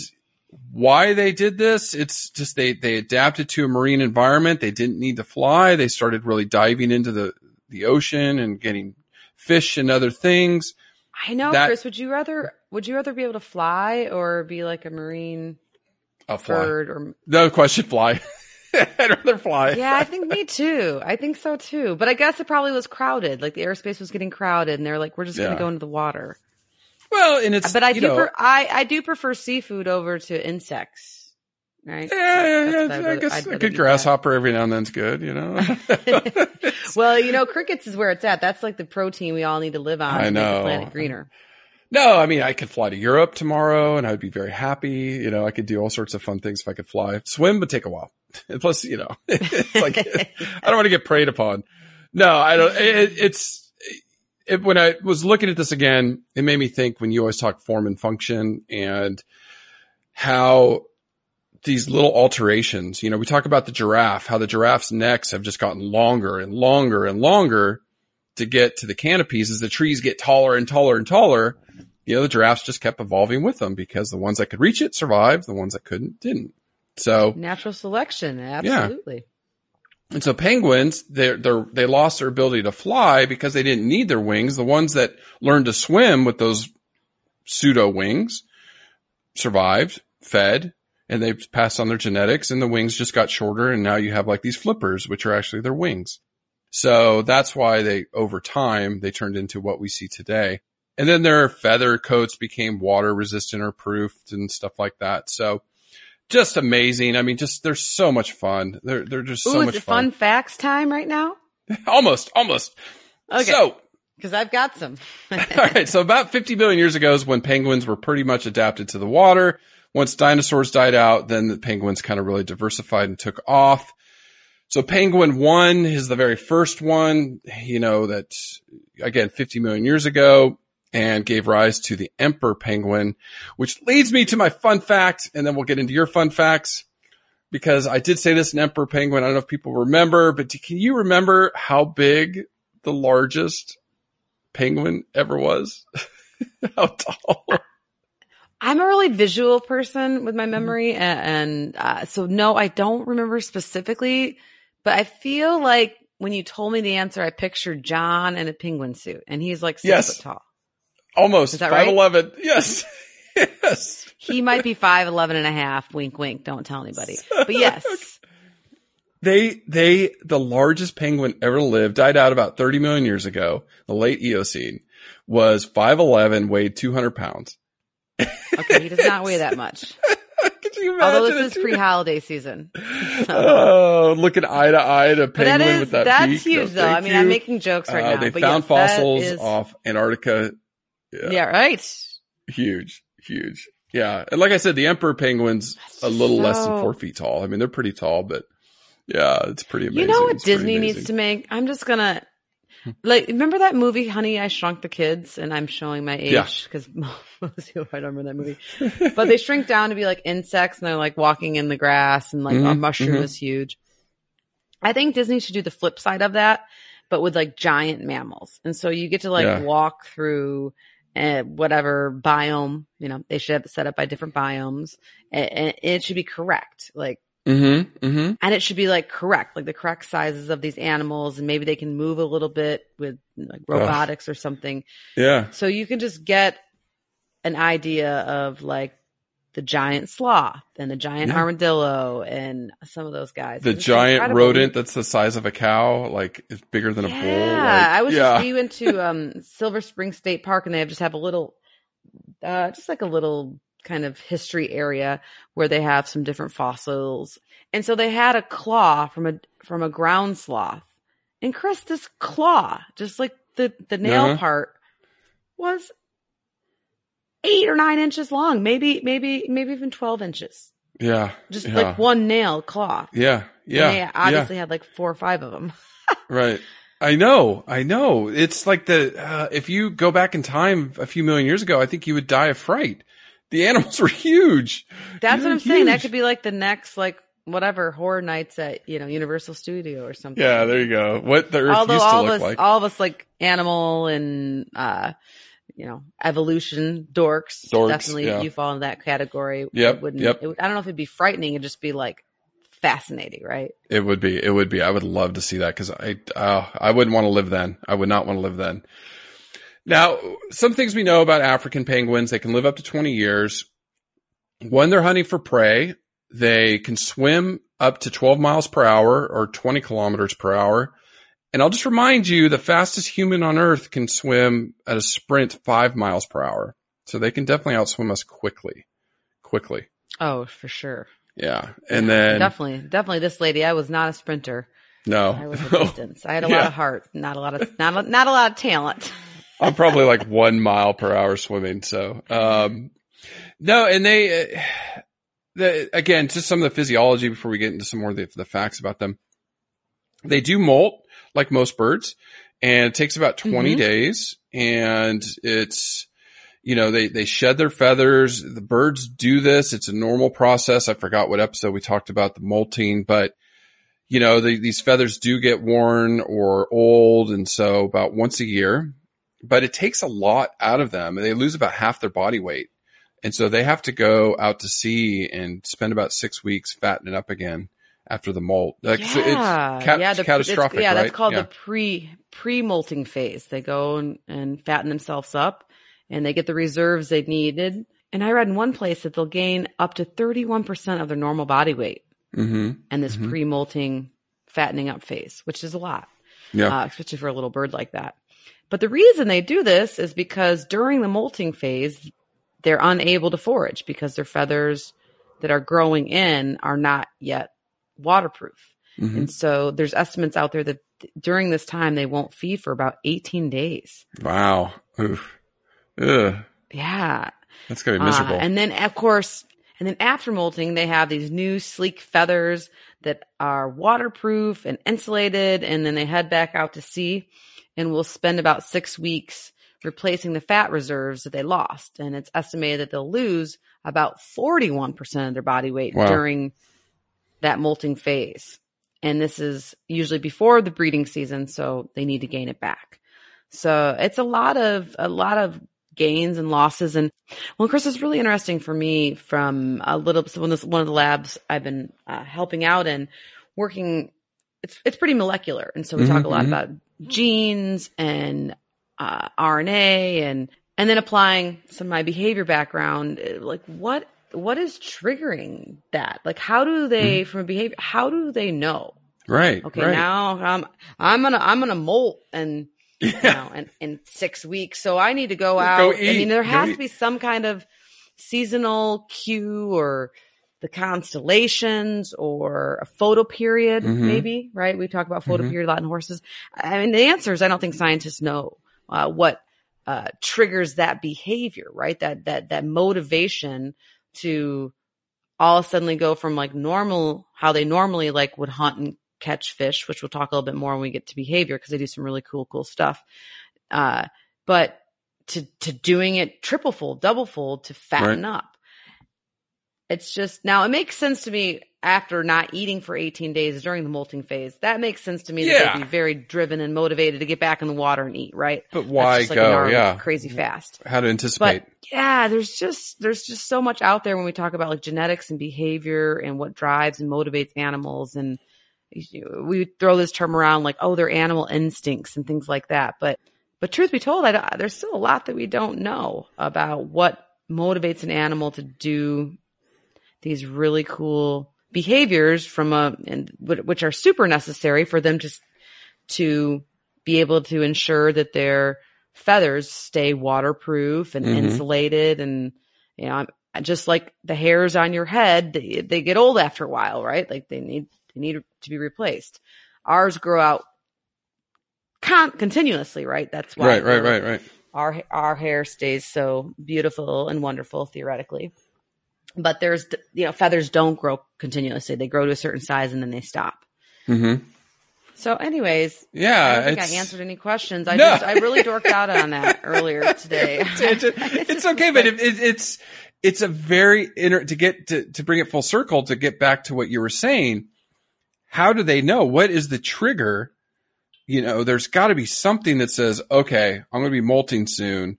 why they did this, it's just they, they adapted to a marine environment. They didn't need to fly. They started really diving into the, the ocean and getting fish and other things. I know, that, Chris. Would you rather would you rather be able to fly or be like a marine a fly. bird or no question fly? I'd rather fly. Yeah, I think me too. I think so too. But I guess it probably was crowded. Like the airspace was getting crowded, and they're like, "We're just going to go into the water." Well, and it's but I do know, I I do prefer seafood over to insects. Right? Yeah, yeah, yeah. I, I guess a good grasshopper that. every now and then's good, you know. well, you know, crickets is where it's at. That's like the protein we all need to live on. I know. the planet greener. No, I mean, I could fly to Europe tomorrow and I'd be very happy. You know, I could do all sorts of fun things if I could fly. Swim would take a while. Plus, you know, it's like, I don't want to get preyed upon. No, I don't, it, it's, it, when I was looking at this again, it made me think when you always talk form and function and how these little alterations, you know, we talk about the giraffe, how the giraffe's necks have just gotten longer and longer and longer to get to the canopies as the trees get taller and taller and taller you know, the giraffes just kept evolving with them because the ones that could reach it survived, the ones that couldn't didn't. So natural selection, absolutely. Yeah. And so penguins, they they they lost their ability to fly because they didn't need their wings. The ones that learned to swim with those pseudo wings survived, fed, and they passed on their genetics and the wings just got shorter and now you have like these flippers, which are actually their wings. So that's why they, over time, they turned into what we see today. And then their feather coats became water resistant or proofed and stuff like that. So just amazing. I mean, just they're so much fun. They're they're just so Ooh, much is it fun. fun facts time right now? almost, almost. Okay. So because I've got some. all right. So about 50 million years ago is when penguins were pretty much adapted to the water. Once dinosaurs died out, then the penguins kind of really diversified and took off. So penguin one is the very first one, you know, that again, 50 million years ago and gave rise to the emperor penguin, which leads me to my fun fact. And then we'll get into your fun facts because I did say this in emperor penguin. I don't know if people remember, but can you remember how big the largest penguin ever was? how tall? I'm a really visual person with my memory. And, and uh, so no, I don't remember specifically, but I feel like when you told me the answer, I pictured John in a penguin suit and he's like six yes. foot tall. Almost. Is that 5'11. Right? Yes. yes. He might be 5'11 and a half. Wink, wink. Don't tell anybody. But yes. They, they, the largest penguin ever lived, died out about 30 million years ago, the late Eocene, was 5'11, weighed 200 pounds. Okay, he does not weigh that much. You imagine? Although this is pre-holiday season. So. Oh, looking eye to eye to penguin that is, with that That's peak. huge no, though. I mean, you. I'm making jokes right uh, now. They found yes, fossils is... off Antarctica yeah. yeah, right. Huge, huge. Yeah. And like I said, the emperor penguin's a little so... less than four feet tall. I mean, they're pretty tall, but yeah, it's pretty amazing. You know what it's Disney needs to make? I'm just gonna, like remember that movie honey i shrunk the kids? And i'm showing my age because most of you I don't remember that movie. But they shrink down to be like insects and they're like walking in the grass and like a Mhm, mushroom mhm. is huge. I think disney should do the flip side of that but with like giant mammals. And so you get to like Yeah. walk through uh, whatever biome you know they should have it set up by different biomes and, and it should be correct. Like Mm-hmm. Mm-hmm. and it should be like correct, like the correct sizes of these animals, and maybe they can move a little bit with like robotics or something. Yeah. So you can just get an idea of like the giant sloth and the giant Yeah. armadillo and some of those guys. The giant rodent that's the size of a cow, like is bigger than a bull. like- I was yeah. just we went to um Silver Spring State Park and they have just have a little, uh, just like a little kind of history area where they have some different fossils. And so they had a claw from a from a ground sloth. And Chris, this claw, just like the the nail Uh-huh. part, was eight or nine inches long, maybe maybe maybe even twelve inches. yeah. Just yeah. like one nail claw. Yeah. Yeah. And they obviously had like four or five of them. Right. I know. I know. It's like the, uh, if you go back in time a few million years ago, I think you would die of fright. The animals were huge. That's what I'm saying. That could be like the next, like whatever horror nights at you know Universal Studio or something. Yeah. There you go. What the earth Although used to all of look us, like. all of us like animal and uh, you know evolution dorks. Dorks, Definitely, yeah. you fall in that category. Yep, It wouldn't, yep. It I don't know if it'd be frightening. It'd just be like fascinating, right? It would be. It would be. I would love to see that because I, uh, I wouldn't want to live then. I would not want to live then. Now, some things we know about African penguins: they can live up to twenty years. When they're hunting for prey, they can swim up to twelve miles per hour or twenty kilometers per hour. And I'll just remind you, the fastest human on Earth can swim at a sprint five miles per hour, so they can definitely outswim us quickly, quickly. Oh, for sure. Yeah, and then definitely, definitely, this lady. I was not a sprinter. no, I was a distance. I had a lot of heart, not a lot of not a, not a lot of talent. I'm probably like one mile per hour swimming. So, um, no, and they, uh, the, again, just some of the physiology before we get into some more of the, the facts about them. They do molt like most birds and it takes about 20 Mhm. days and it's, you know, they, they shed their feathers. The birds do this. It's a normal process. I forgot what episode we talked about the molting, but you know, the, these feathers do get worn or old. And so about once a year, but it takes a lot out of them. And they lose about half their body weight. And so they have to go out to sea and spend about six weeks fattening up again after the molt. Like, so yeah, it's, ca- yeah, the, catastrophic, it's- yeah, right? that's called yeah. the pre pre molting phase. They go and, and fatten themselves up, and they get the reserves they needed. And I read in one place that they'll gain up to thirty one percent of their normal body weight hmm in this Mhm. pre molting fattening up phase, which is a lot, Yeah. uh, especially for a little bird like that. But the reason they do this is because during the molting phase, they're unable to forage because their feathers that are growing in are not yet waterproof. Mhm. And so there's estimates out there that th- during this time they won't feed for about 18 days. Wow. Oof. Ugh. Yeah. That's going to be Uh, miserable. and then of course, and then after molting, they have these new sleek feathers that are waterproof and insulated. And then they head back out to sea and will spend about six weeks replacing the fat reserves that they lost. And it's estimated that they'll lose about 41% of their body weight Wow. during that molting phase. And this is usually before the breeding season. So they need to gain it back. So it's a lot of, a lot of gains and losses. And well, Chris, it's really interesting for me from a little, so one of the, one of the labs I've been uh, helping out in working. It's, it's pretty molecular. And so we talk a lot Mhm, mhm. about genes and uh, RNA and, and then applying some of my behavior background, uh, like what, what is triggering that? Like, how do they, from a behavior, how do they know? right. Okay, right. now I'm I'm gonna I'm gonna molt and you Yeah. know in, in six weeks. So I need to go Go out. I mean, there has eat. to be some kind of seasonal cue or the constellations or a photo period, Mhm. maybe, right? We talk about photo Mhm. period a lot in horses. I mean, the answer is I don't think scientists know uh, what uh, triggers that behavior, right? That that that motivation to all of a sudden go from like normal how they normally like would hunt and catch fish, which we'll talk a little bit more when we get to behavior because they do some really cool, cool stuff. Uh, but to, to doing it triple fold, double fold to fatten Right. up. It's just now it makes sense to me after not eating for 18 days during the molting phase. That makes sense to me that Yeah. they'd be very driven and motivated to get back in the water and eat, right? But why like go? Yeah. Crazy fast. How to anticipate. But yeah, there's just there's just so much out there when we talk about like genetics and behavior and what drives and motivates animals and we throw this term around like oh they're animal instincts and things like that but but truth be told I, there's still a lot that we don't know about what motivates an animal to do these really cool behaviors from a and which are super necessary for them to to be able to ensure that their feathers stay waterproof and Mhm. insulated and you know just like the hairs on your head they, they get old after a while right like they need they need to be replaced ours grow out con- continuously right that's why right, right, right, right. our our hair stays so beautiful and wonderful theoretically but there's you know feathers don't grow continuously they grow to a certain size and then they stop hmm so anyways Yeah, i don't think i answered any questions i No. just i really dorked out on that earlier today it's, it's- it's okay, but it, it, it's it's a very inter to get to to bring it full circle to get back to what you were saying. How do they know what is the trigger? You know, there's got to be something that says, "Okay, I'm going to be molting soon.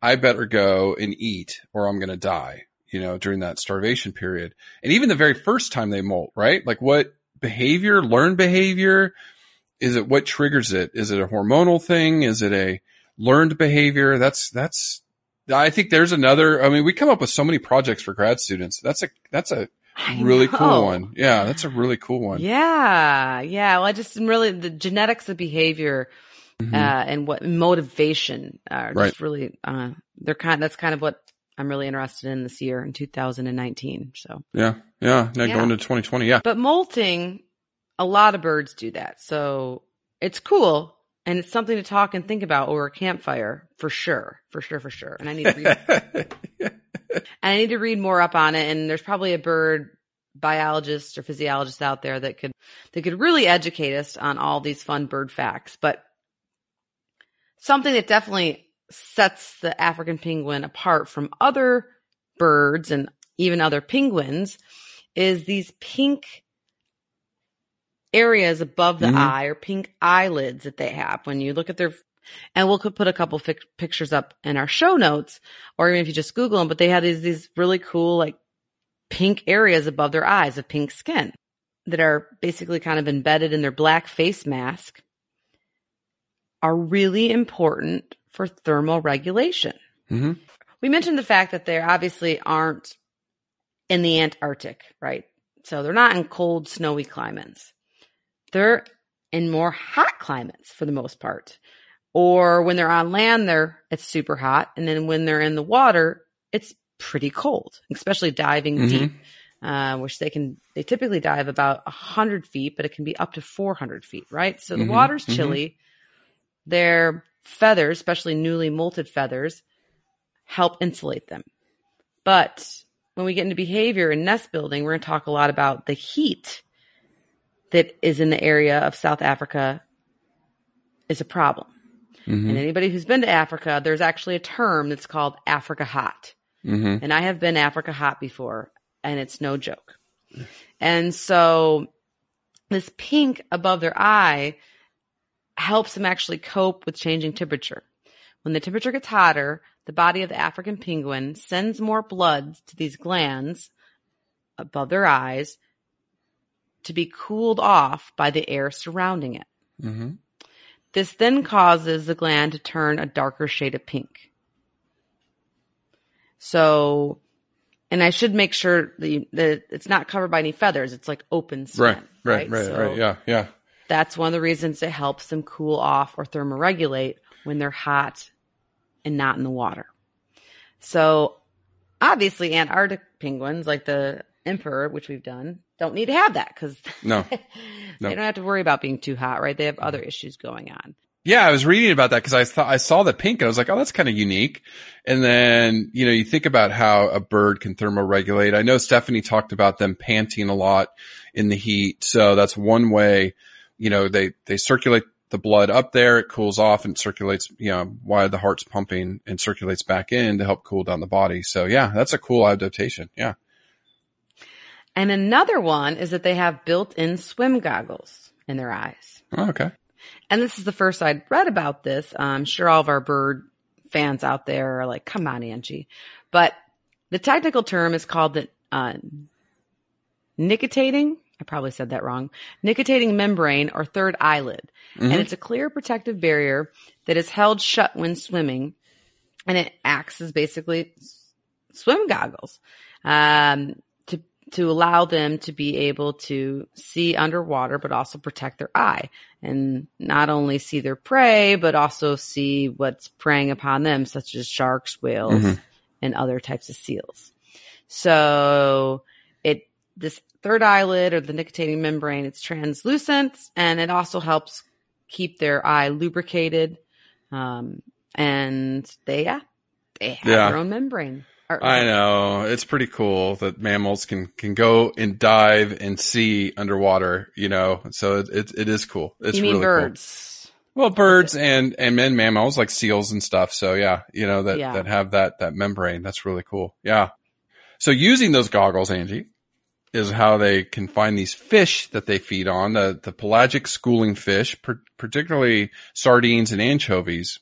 I better go and eat, or I'm going to die." You know, during that starvation period, and even the very first time they molt, right? Like what behavior, learned behavior, is it what triggers it? Is it a hormonal thing? Is it a learned behavior? That's that's. I think there's another. I mean, we come up with so many projects for grad students. That's a that's a I really know. cool one. Yeah, that's a really cool one. yeah yeah well i just really the genetics of behavior Mhm. uh, and what motivation are Right. just really uh, they're kind that's kind of what i'm really interested in this year in 2019 so yeah, yeah. Now Yeah. going to 2020. Yeah, But molting, a lot of birds do that. So it's cool and it's something to talk and think about over a campfire for sure. For sure, for sure. And I need to read, and I need to read more up on it. And there's probably a bird biologist or physiologist out there that could, that could really educate us on all these fun bird facts. But something that definitely sets the African penguin apart from other birds and even other penguins is these pink areas above the Mhm. eye or pink eyelids that they have when you look at their and we'll could put a couple fic- pictures up in our show notes or even if you just google them but they have these these really cool like pink areas above their eyes of pink skin that are basically kind of embedded in their black face mask are really important for thermal regulation hmm we mentioned the fact that they obviously aren't in the Antarctic, right? So they're not in cold, snowy climates. They're in more hot climates for the most part. Or when they're on land, they're, it's super hot. And then when they're in the water, it's pretty cold, especially diving Mhm. deep, uh, which they can, they typically dive about a hundred feet, but it can be up to 400 feet, right? So the Mhm, water's mhm. chilly. Their feathers, especially newly molted feathers, help insulate them. But when we get into behavior and nest building, we're going to talk a lot about the heat that is in the area of South Africa is a problem. hmm And anybody who's been to Africa, there's actually a term that's called Africa hot. hmm And I have been Africa hot before, and it's no joke. And so this pink above their eye helps them actually cope with changing temperature. When the temperature gets hotter, the body of the African penguin sends more blood to these glands above their eyes to be cooled off by the air surrounding it. hmm This then causes the gland to turn a darker shade of pink. So, and I should make sure that, you, that it's not covered by any feathers. It's like open skin. Right, right, right, So right. Yeah, yeah. That's one of the reasons it helps them cool off or thermoregulate when they're hot and not in the water. So obviously Antarctic penguins like the emperor, which we've done, don't need to have that because No, they don't have to worry about being too hot, right? They have mm-hmm. other issues going on. Yeah, I was reading about that because I thought I saw the pink and I was like, oh, that's kind of unique. And then, you know, you think about how a bird can thermoregulate. I know Stephanie talked about them panting a lot in the heat. So that's one way, you know, they, they circulate the blood up there. It cools off and circulates, you know, while the heart's pumping and circulates back in to help cool down the body. So yeah, that's a cool adaptation. Yeah. And another one is that they have built-in swim goggles in their eyes. Oh, okay. And this is the first I'd read about this. I'm sure all of our bird fans out there are like, come on, Angie. But the technical term is called the uh, nictitating. I probably said that wrong. Nictitating membrane or third eyelid. Mm-hmm. And it's a clear protective barrier that is held shut when swimming. And it acts as basically swim goggles. Um, to to allow them to be able to see underwater, but also protect their eye and not only see their prey, but also see what's preying upon them, such as sharks, whales, mm-hmm. and other types of seals. So this third eyelid or the nictitating membrane, it's translucent and it also helps keep their eye lubricated. Um, and they, yeah, they have yeah. their own membrane. I know it's pretty cool that mammals can can go and dive and see underwater. You know, so it it, it is cool. It's you mean really birds? Cool. Well, birds and and men mammals like seals and stuff. So yeah, you know that yeah. that have that that membrane. That's really cool. Yeah. So using those goggles, Angie, is how they can find these fish that they feed on the the pelagic schooling fish, particularly sardines and anchovies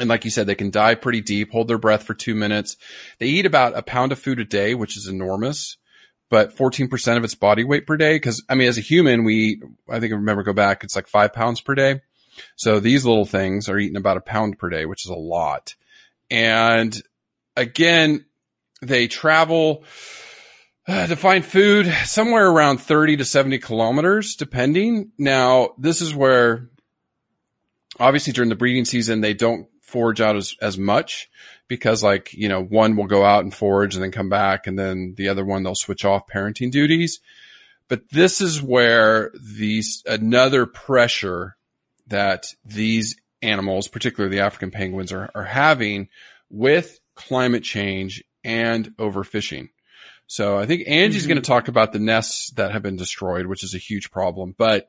and like you said, they can dive pretty deep, hold their breath for two minutes. They eat about a pound of food a day, which is enormous, but 14% of its body weight per day. Cause I mean, as a human, we I think I remember go back, it's like five pounds per day. So these little things are eating about a pound per day, which is a lot. And again, they travel Uh, to find food somewhere around 30 to 70 kilometers, depending. Now, this is where obviously during the breeding season, they don't forage out as, as much because like, you know, one will go out and forage and then come back and then the other one they'll switch off parenting duties. But this is where these, another pressure that these animals, particularly the African penguins are, are having with climate change and overfishing. So I think Angie's mm-hmm. going to talk about the nests that have been destroyed, which is a huge problem, but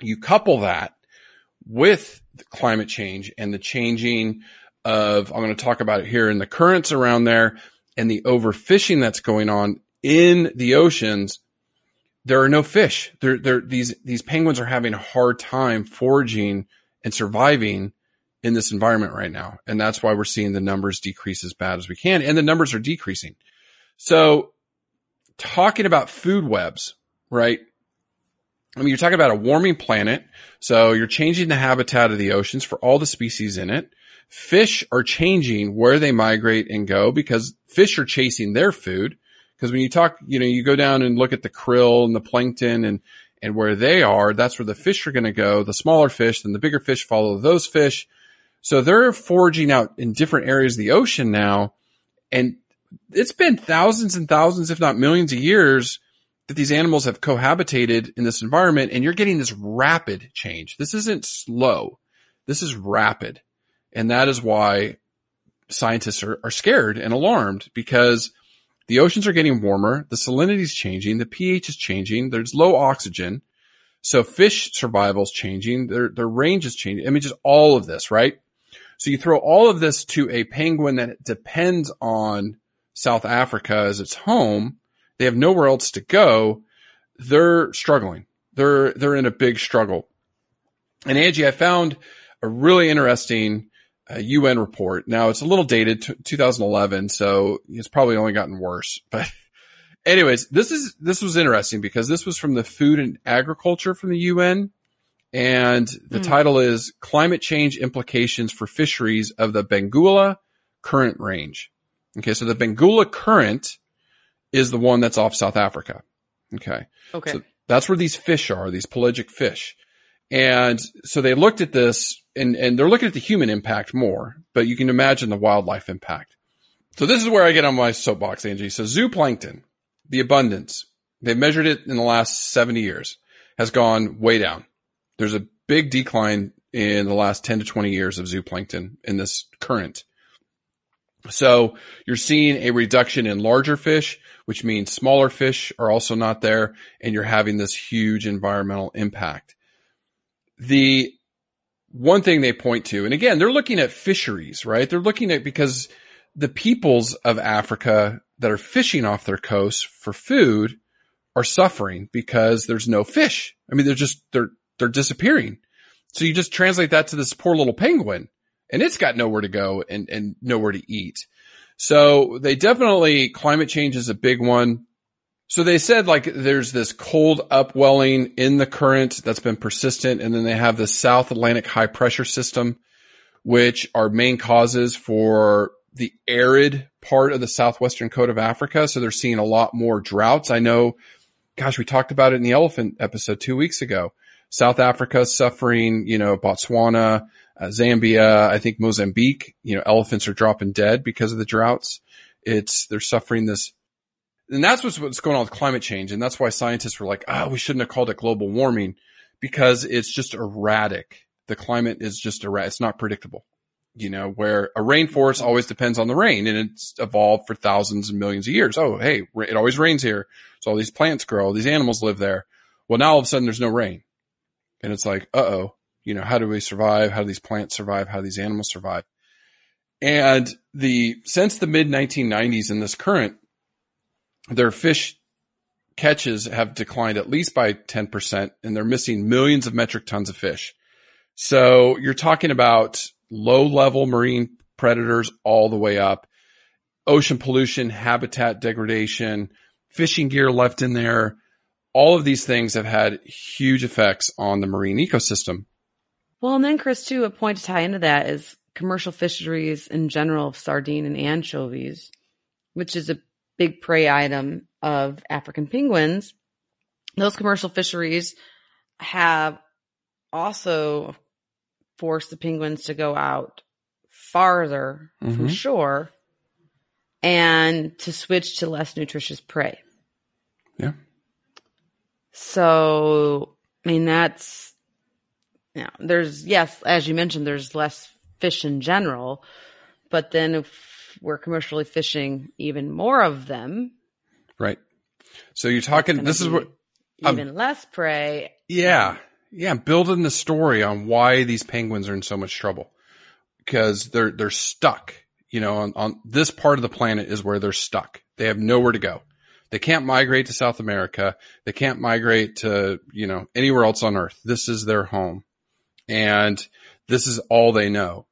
you couple that with climate change and the changing of, I'm going to talk about it here in the currents around there and the overfishing that's going on in the oceans. There are no fish. There, there, these, these penguins are having a hard time foraging and surviving in this environment right now. And that's why we're seeing the numbers decrease as bad as we can. And the numbers are decreasing. So talking about food webs, right? I mean, you're talking about a warming planet. So you're changing the habitat of the oceans for all the species in it. Fish are changing where they migrate and go because fish are chasing their food. Because when you talk, you know, you go down and look at the krill and the plankton and, and where they are, that's where the fish are going to go. The smaller fish, then the bigger fish follow those fish. So they're foraging out in different areas of the ocean now. And it's been thousands and thousands, if not millions of years that these animals have cohabitated in this environment and you're getting this rapid change. This isn't slow. This is rapid. And that is why scientists are, are scared and alarmed because the oceans are getting warmer. The salinity is changing. The pH is changing. There's low oxygen. So fish survival is changing. Their, their range is changing. I mean, just all of this, right? So you throw all of this to a penguin that depends on South Africa as its home they have nowhere else to go. They're struggling. They're, they're in a big struggle. And Angie, I found a really interesting uh, UN report. Now it's a little dated, t- 2011, so it's probably only gotten worse. But anyways, this is, this was interesting because this was from the food and agriculture from the UN. And the mm. title is climate change implications for fisheries of the Benguela current range. Okay. So the Benguela current is the one that's off South Africa. Okay. Okay. So that's where these fish are, these pelagic fish. And so they looked at this and, and they're looking at the human impact more, but you can imagine the wildlife impact. So this is where I get on my soapbox, Angie. So zooplankton, the abundance, they've measured it in the last 70 years, has gone way down. There's a big decline in the last 10 to 20 years of zooplankton in this current. So you're seeing a reduction in larger fish, which means smaller fish are also not there and you're having this huge environmental impact. The one thing they point to, and again, they're looking at fisheries, right? They're looking at because the peoples of Africa that are fishing off their coasts for food are suffering because there's no fish. I mean, they're just, they're, they're disappearing. So you just translate that to this poor little penguin and it's got nowhere to go and, and nowhere to eat. So they definitely, climate change is a big one. So they said like there's this cold upwelling in the current that's been persistent. And then they have the South Atlantic high pressure system, which are main causes for the arid part of the southwestern coast of Africa. So they're seeing a lot more droughts. I know, gosh, we talked about it in the elephant episode two weeks ago. South Africa suffering, you know, Botswana, uh, Zambia, I think Mozambique, you know, elephants are dropping dead because of the droughts. It's, they're suffering this. And that's what's, what's going on with climate change. And that's why scientists were like, ah, oh, we shouldn't have called it global warming because it's just erratic. The climate is just erratic. It's not predictable you know, where a rainforest always depends on the rain and it's evolved for thousands and millions of years. Oh, hey, it always rains here. So all these plants grow, all these animals live there. Well, now all of a sudden there's no rain. And it's like, uh oh, you know, how do we survive? How do these plants survive? How do these animals survive? And the, since the mid 1990s in this current, their fish catches have declined at least by 10% and they're missing millions of metric tons of fish. So you're talking about low level marine predators all the way up, ocean pollution, habitat degradation, fishing gear left in there. All of these things have had huge effects on the marine ecosystem. Well, and then Chris, too, a point to tie into that is commercial fisheries in general of sardine and anchovies, which is a big prey item of African penguins. Those commercial fisheries have also, forced the penguins to go out farther mm-hmm. from shore and to switch to less nutritious prey. Yeah. So, I mean, that's, yeah, there's, yes, as you mentioned, there's less fish in general, but then if we're commercially fishing even more of them. Right. So you're talking, this is what, even um, less prey. Yeah yeah, building the story on why these penguins are in so much trouble because they're they're stuck. You know, on, on this part of the planet is where they're stuck. They have nowhere to go. They can't migrate to South America. They can't migrate to, you know, anywhere else on earth. This is their home. And this is all they know.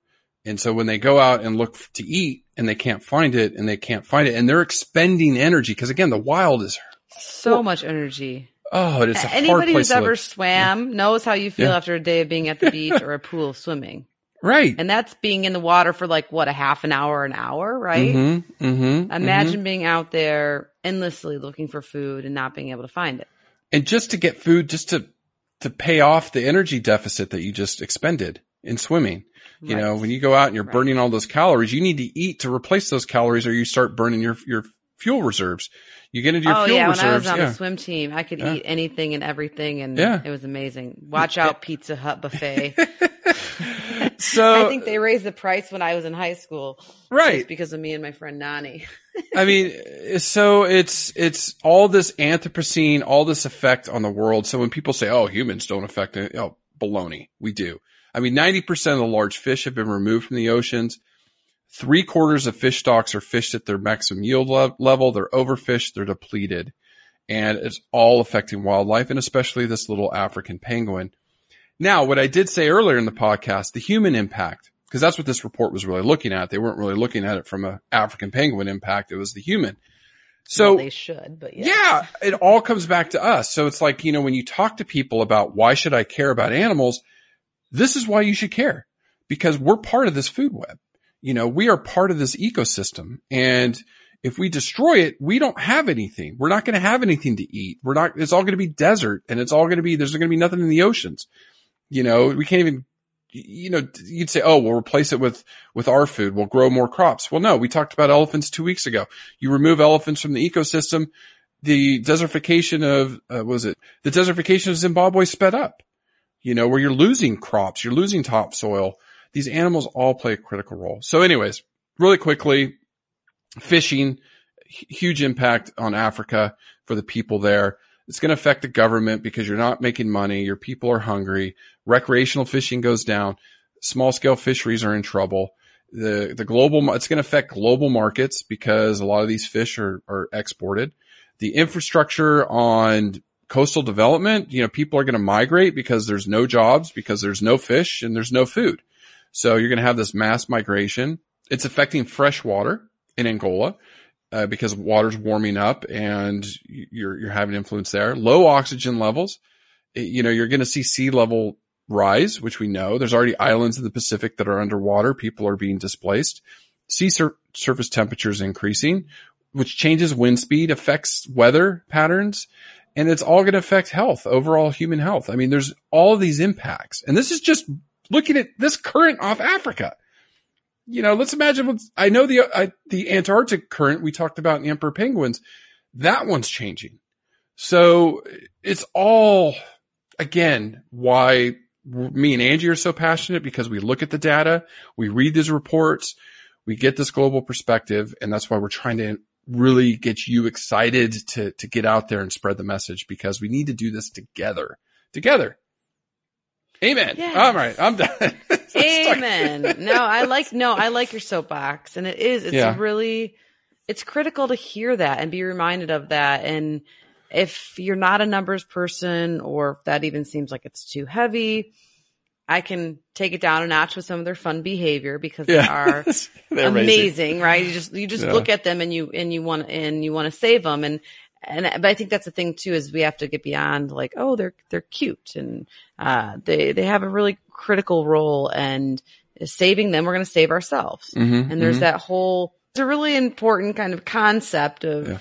And so when they go out and look to eat and they can't find it and they can't find it and they're expending energy because again, the wild is so much energy. Oh, it's anybody who's ever swam yeah. knows how you feel yeah. after a day of being at the beach or a pool swimming. Right. And that's being in the water for like what a half an hour, an hour, right? Mm-hmm, mm-hmm, Imagine mm-hmm. being out there endlessly looking for food and not being able to find it. And just to get food, just to to pay off the energy deficit that you just expended in swimming. You right. know, when you go out and you're right. burning all those calories, you need to eat to replace those calories, or you start burning your your fuel reserves. You get into your oh, fuel yeah, reserves. when I was on yeah. the swim team, I could yeah. eat anything and everything, and yeah. it was amazing. Watch out, Pizza Hut buffet. so I think they raised the price when I was in high school, right? Because of me and my friend Nani. I mean, so it's it's all this Anthropocene, all this effect on the world. So when people say, "Oh, humans don't affect it," oh, baloney, we do. I mean, ninety percent of the large fish have been removed from the oceans. Three quarters of fish stocks are fished at their maximum yield le- level. They're overfished. They're depleted. And it's all affecting wildlife and especially this little African penguin. Now, what I did say earlier in the podcast, the human impact, because that's what this report was really looking at. They weren't really looking at it from an African penguin impact. It was the human. So well, they should, but yeah. yeah, it all comes back to us. So it's like, you know, when you talk to people about why should I care about animals, this is why you should care because we're part of this food web you know, we are part of this ecosystem and if we destroy it, we don't have anything. We're not going to have anything to eat. We're not, it's all going to be desert and it's all going to be, there's going to be nothing in the oceans. You know, we can't even, you know, you'd say, oh, we'll replace it with, with our food. We'll grow more crops. Well, no, we talked about elephants two weeks ago. You remove elephants from the ecosystem. The desertification of, uh, was it the desertification of Zimbabwe sped up. you know, where you're losing crops, you're losing topsoil. These animals all play a critical role. So anyways, really quickly, fishing, huge impact on Africa for the people there. It's going to affect the government because you're not making money. Your people are hungry. Recreational fishing goes down. Small scale fisheries are in trouble. The, the global, it's going to affect global markets because a lot of these fish are, are exported. The infrastructure on coastal development, you know, people are going to migrate because there's no jobs, because there's no fish and there's no food. So you're going to have this mass migration. It's affecting fresh water in Angola uh, because water's warming up and you're you're having influence there. Low oxygen levels, you know, you're going to see sea level rise, which we know. There's already islands in the Pacific that are underwater. People are being displaced. Sea sur- surface temperatures increasing, which changes wind speed, affects weather patterns, and it's all going to affect health, overall human health. I mean, there's all these impacts, and this is just looking at this current off Africa you know, let's imagine what's, I know the, uh, the Antarctic current we talked about in the emperor penguins, that one's changing. So it's all, again, why me and Angie are so passionate because we look at the data, we read these reports, we get this global perspective, and that's why we're trying to really get you excited to, to get out there and spread the message because we need to do this together, together. Amen. Yes. All right. I'm done. Amen. no, I like, no, I like your soapbox and it is, it's yeah. really, it's critical to hear that and be reminded of that. And if you're not a numbers person or if that even seems like it's too heavy, I can take it down a notch with some of their fun behavior because yeah. they are amazing, amazing, right? You just, you just yeah. look at them and you, and you want, and you want to save them. And, and but I think that's the thing too is we have to get beyond like oh they're they're cute and uh, they they have a really critical role and saving them we're going to save ourselves mm-hmm, and there's mm-hmm. that whole it's a really important kind of concept of yeah.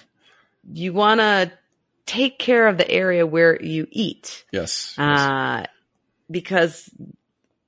you want to take care of the area where you eat yes, uh, yes. because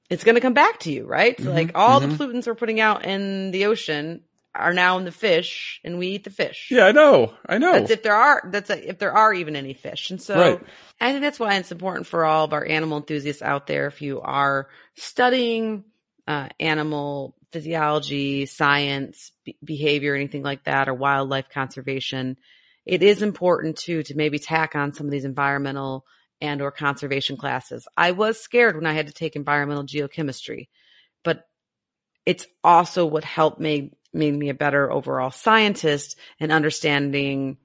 it's going to come back to you right mm-hmm, like all the mm-hmm. pollutants we're putting out in the ocean are now in the fish and we eat the fish. Yeah, I know. I know. That's if there are, that's a, if there are even any fish. And so right. I think that's why it's important for all of our animal enthusiasts out there. If you are studying, uh, animal physiology, science, b- behavior, anything like that, or wildlife conservation, it is important too to maybe tack on some of these environmental and or conservation classes. I was scared when I had to take environmental geochemistry, but it's also what helped me made me a better overall scientist and understanding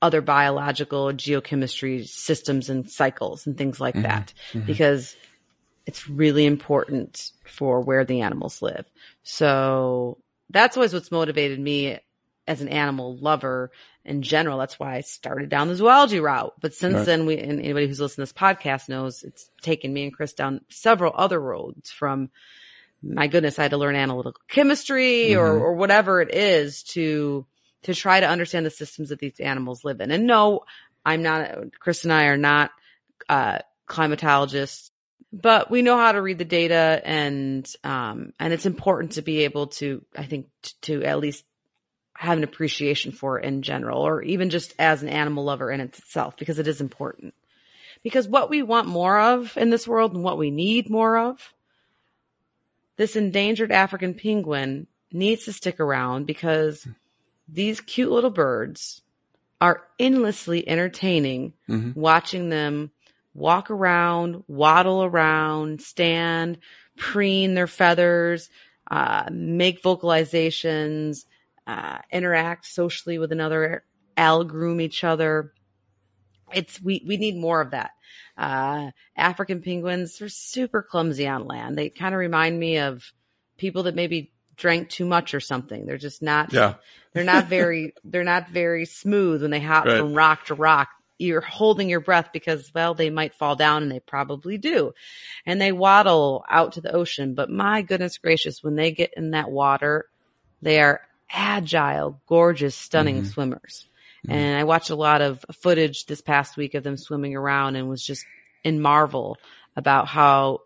other biological geochemistry systems and cycles and things like mm-hmm. that mm-hmm. because it's really important for where the animals live. So that's always what's motivated me as an animal lover in general. That's why I started down the zoology route. But since right. then, we, and anybody who's listened to this podcast knows it's taken me and Chris down several other roads from my goodness, I had to learn analytical chemistry mm-hmm. or, or whatever it is to, to try to understand the systems that these animals live in. And no, I'm not, Chris and I are not, uh, climatologists, but we know how to read the data and, um, and it's important to be able to, I think, to at least have an appreciation for it in general, or even just as an animal lover in itself, because it is important. Because what we want more of in this world and what we need more of this endangered African penguin needs to stick around because these cute little birds are endlessly entertaining mm-hmm. watching them walk around, waddle around, stand, preen their feathers, uh, make vocalizations, uh, interact socially with another, groom each other. It's, we, we need more of that. Uh, African penguins are super clumsy on land. They kind of remind me of people that maybe drank too much or something. They're just not, yeah. they're not very, they're not very smooth when they hop right. from rock to rock. You're holding your breath because, well, they might fall down and they probably do. And they waddle out to the ocean. But my goodness gracious, when they get in that water, they are agile, gorgeous, stunning mm-hmm. swimmers. Mm-hmm. And I watched a lot of footage this past week of them swimming around and was just in marvel about how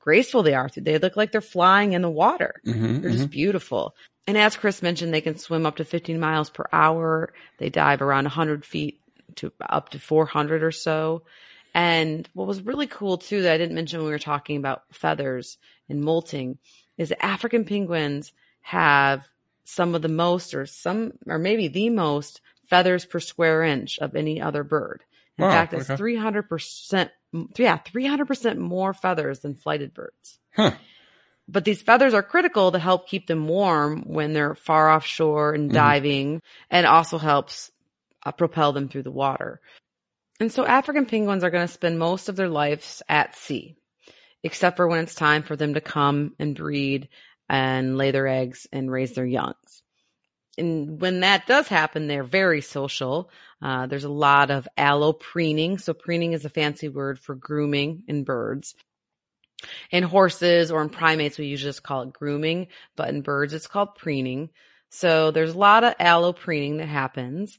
graceful they are. They look like they're flying in the water. Mm-hmm, they're just mm-hmm. beautiful. And as Chris mentioned, they can swim up to 15 miles per hour. They dive around 100 feet to up to 400 or so. And what was really cool too that I didn't mention when we were talking about feathers and molting is that African penguins have some of the most or some or maybe the most feathers per square inch of any other bird. In Wow, fact, it's okay. 300%, yeah, 300% more feathers than flighted birds. Huh. But these feathers are critical to help keep them warm when they're far offshore and Mhm. diving and also helps uh, propel them through the water. And so African penguins are going to spend most of their lives at sea, except for when it's time for them to come and breed and lay their eggs and raise their youngs. And when that does happen, they're very social. Uh, there's a lot of allopreening. So preening is a fancy word for grooming in birds. In horses or in primates, we usually just call it grooming, but in birds, it's called preening. So there's a lot of allopreening that happens.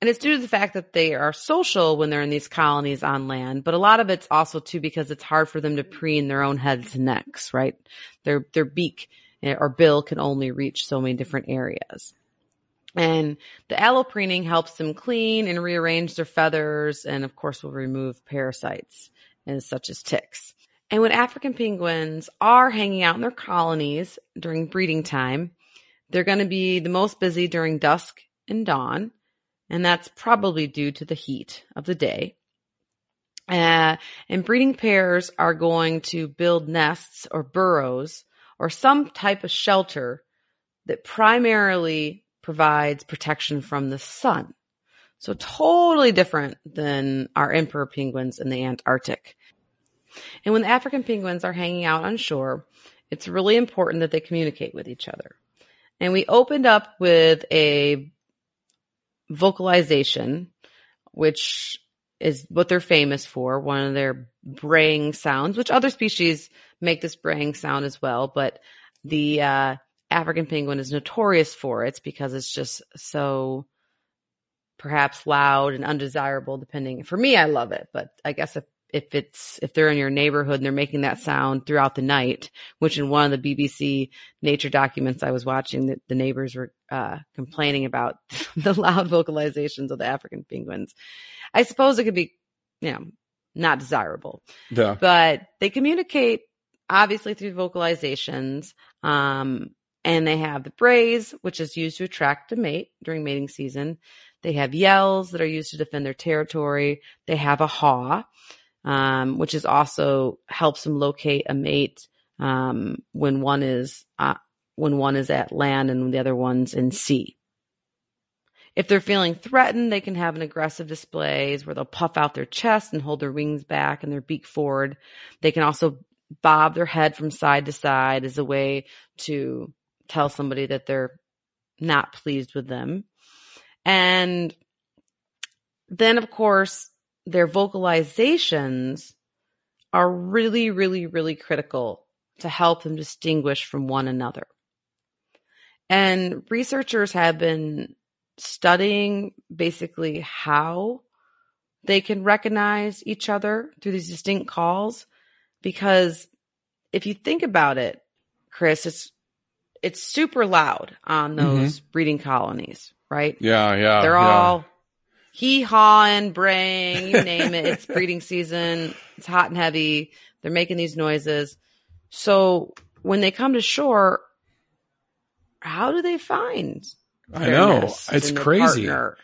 And it's due to the fact that they are social when they're in these colonies on land, but a lot of it's also too because it's hard for them to preen their own heads and necks, right? Their, their beak eh, or bill can only reach so many different areas. And the allopreening helps them clean and rearrange their feathers and of course will remove parasites and such as ticks. And when African penguins are hanging out in their colonies during breeding time, they're going to be the most busy during dusk and dawn. And that's probably due to the heat of the day. Uh, and breeding pairs are going to build nests or burrows or some type of shelter that primarily provides protection from the sun. So totally different than our emperor penguins in the Antarctic. And when the African penguins are hanging out on shore, it's really important that they communicate with each other. And we opened up with a vocalization, which is what they're famous for, one of their braying sounds, which other species make this braying sound as well. But the uh, African penguin is notorious for it because it's just so perhaps loud and undesirable depending for me i love it but i guess if if it's if they're in your neighborhood and they're making that sound throughout the night which in one of the bbc nature documents i was watching the, the neighbors were uh, complaining about the loud vocalizations of the african penguins i suppose it could be you know not desirable Yeah. but they communicate obviously through vocalizations. Um, and they have the brays, which is used to attract a mate during mating season. They have yells that are used to defend their territory. They have a haw, um, which is also helps them locate a mate um, when one is uh, when one is at land and the other one's in sea. If they're feeling threatened, they can have an aggressive displays where they'll puff out their chest and hold their wings back and their beak forward. They can also bob their head from side to side as a way to tell somebody that they're not pleased with them. And then, of course, their vocalizations are really, really, really critical to help them distinguish from one another. And researchers have been studying basically how they can recognize each other through these distinct calls because if you think about it, Chris, it's it's super loud on mm-hmm. those breeding colonies, right? Yeah. Yeah. They're yeah. all hee hawing, braying, you name it. It's breeding season. It's hot and heavy. They're making these noises. So when they come to shore, how do they find? I know. It's crazy. partner?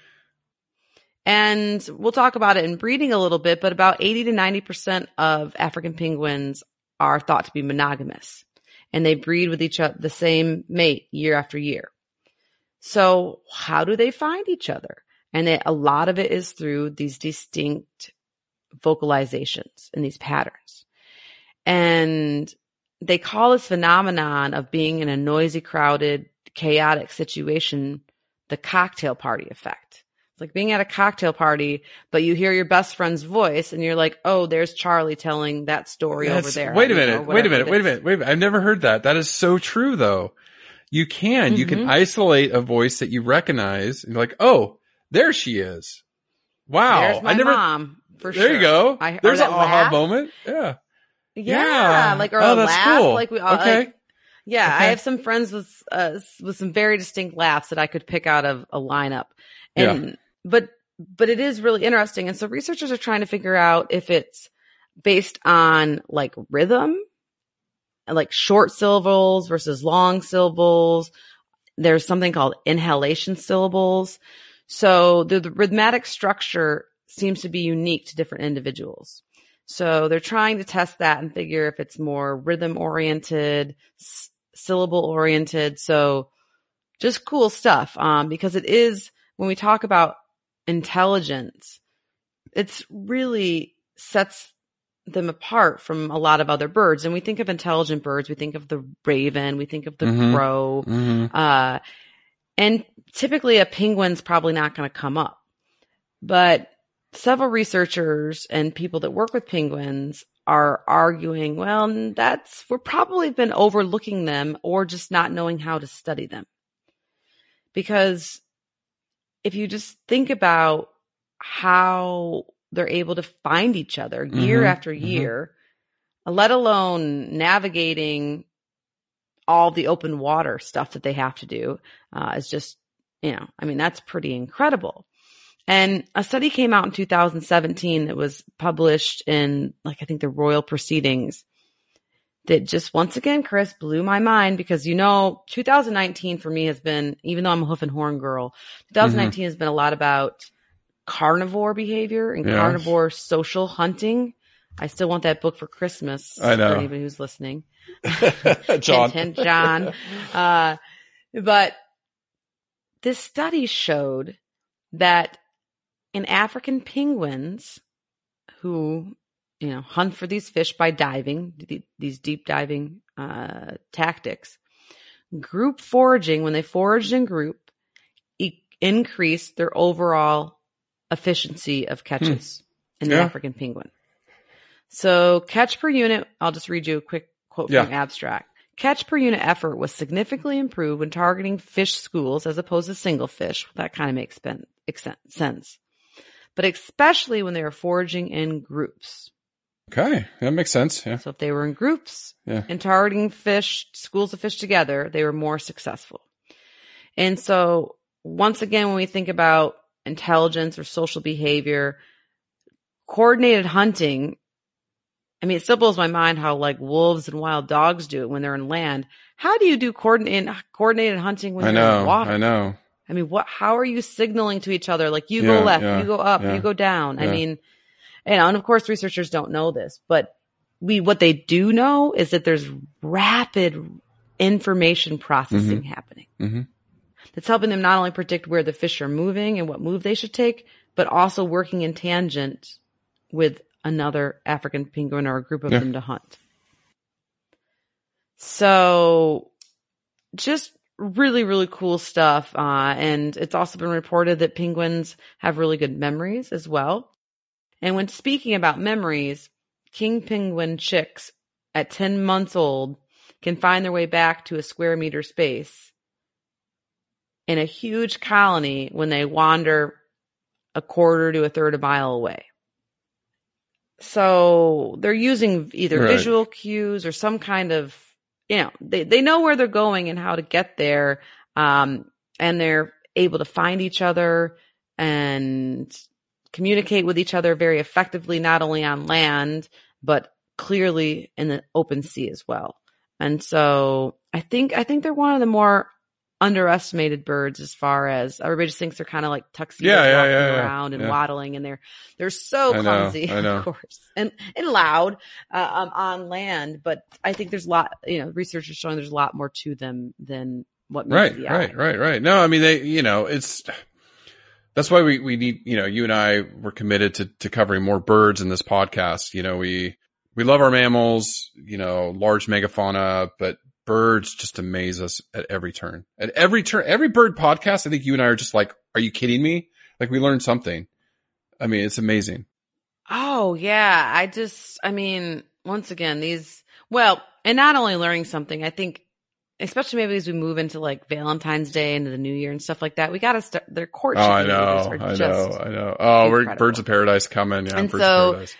And we'll talk about it in breeding a little bit, but about 80 to 90% of African penguins are thought to be monogamous and they breed with each other, the same mate year after year. So how do they find each other? And it, a lot of it is through these distinct vocalizations and these patterns. And they call this phenomenon of being in a noisy, crowded, chaotic situation the cocktail party effect. It's like being at a cocktail party, but you hear your best friend's voice and you're like, oh, there's Charlie telling that story over there. Wait a know, minute. Wait a minute. Wait a minute. Wait a minute. I've never heard that. That is so true though. You can, you can Mhm. isolate a voice that you recognize and you're like, oh, there she is. Wow. There's my I never, mom. For there sure. you go. I- There's an aha laugh. moment. Yeah. Yeah, Yeah. like or Oh, a that's laugh. cool. Like we all Okay. like, yeah, I have some friends with uh with some very distinct laughs that I could pick out of a lineup. And but but it is really interesting. And so researchers are trying to figure out if it's based on like rhythm, like short syllables versus long syllables. There's something called inhalation syllables. So the, the rhythmic structure seems to be unique to different individuals. So they're trying to test that and figure if it's more rhythm oriented, s- syllable oriented. So just cool stuff. Um, because it is when we talk about intelligence, it's really sets them apart from a lot of other birds. And we think of intelligent birds, we think of the raven, we think of the Mhm. crow, Mhm. uh, and typically a penguin's probably not going to come up. But several researchers and people that work with penguins are arguing, well, that's, we're probably been overlooking them or just not knowing how to study them. Because if you just think about how they're able to find each other year Mhm, after mhm. year, let alone navigating all the open water stuff that they have to do, uh, is just, you know, I mean, that's pretty incredible. And a study came out in 2017 that was published in, like, I think the Royal Proceedings that just once again, Chris blew my mind because you know, 2019 for me has been, even though I'm a hoof and horn girl, 2019 has been a lot about carnivore behavior and Yeah. carnivore social hunting. I still want that book for Christmas. I know. For anybody who's listening. John. Hint, hint, John. Uh, but this study showed that in African penguins who, you know, hunt for these fish by diving, th- these deep diving uh, tactics, group foraging, when they foraged in group, e- increased their overall efficiency of catches in the Yeah. African penguin. So catch per unit, I'll just read you a quick quote Yeah. from abstract. Catch per unit effort was significantly improved when targeting fish schools as opposed to single fish. That kind of makes sense. But especially when they were foraging in groups. Okay, that makes sense. Yeah. So if they were in groups Yeah. and targeting fish, schools of fish together, they were more successful. And so once again, when we think about intelligence or social behavior, coordinated hunting, I mean, it still blows my mind how like wolves and wild dogs do it when they're in land. How do you do coordinated, coordinated hunting when I you're in know. water? I know. I mean, what, how are you signaling to each other? Like you Yeah, go left, you go up, you go down. I mean, you know, and of course researchers don't know this, but we, what they do know is that there's rapid information processing happening. Mhm. That's helping them not only predict where the fish are moving and what move they should take, but also working in tangent with another African penguin or a group of Yeah. them to hunt. So just really, really cool stuff. Uh, and it's also been reported that penguins have really good memories as well. And when speaking about memories, king penguin chicks at 10 months old can find their way back to a square meter space in a huge colony when they wander a quarter to a third of a mile away. So they're using either Right. visual cues or some kind of, you know, they, they know where they're going and how to get there. Um, and they're able to find each other and communicate with each other very effectively, not only on land, but clearly in the open sea as well. And so I think, I think they're one of the more underestimated birds as far as everybody just thinks they're kind of like tuxedos Yeah, yeah, walking yeah, around and waddling and they're, they're so I know, clumsy, I know. of course, and, and loud, uh, um, on land. But I think there's a lot, you know, research is showing there's a lot more to them than what Right, right, right, right. No, I mean they, you know, it's that's why we we need, you know, you and I were committed to to covering more birds in this podcast. You know, we we love our mammals, you know, large megafauna, but birds just amaze us at every turn. At every turn, every bird podcast, I think you and I are just like, are you kidding me? Like we learned something. I mean, it's amazing. Oh yeah. I just, I mean, once again, these, well, and not only learning something, I think, especially maybe as we move into like Valentine's Day into the new year and stuff like that, we got to start their Oh, courtship I know, I know, I know. Oh, we're birds of paradise coming. Yeah, And birds so- of paradise.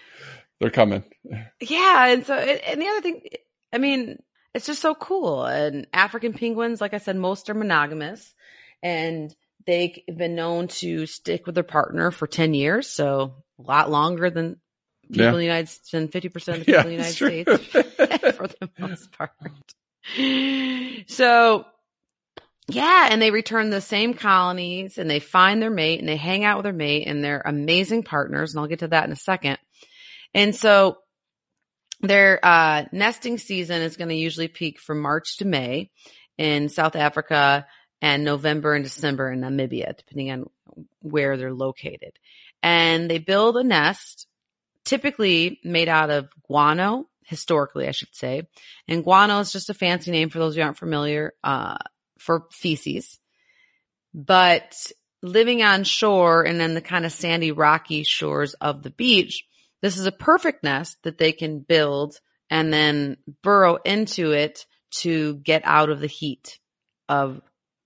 They're coming. Yeah. And so, and the other thing, I mean, it's just so cool. And African penguins, like I said, most are monogamous and they've been known to stick with their partner for 10 years. So a lot longer than people Yeah. in the United States, than 50% of the people in the United. States for the most part. So yeah, and they return the same colonies and they find their mate and they hang out with their mate and they're amazing partners. And I'll get to that in a second. And so their uh, nesting season is going to usually peak from March to May in South Africa and November and December in Namibia, depending on where they're located. And they build a nest, typically made out of guano, historically, I should say. And guano is just a fancy name for those who aren't familiar, uh, for feces. But living on shore and then the kind of sandy, rocky shores of the beach, this is a perfect nest that they can build and then burrow into it to get out of the heat of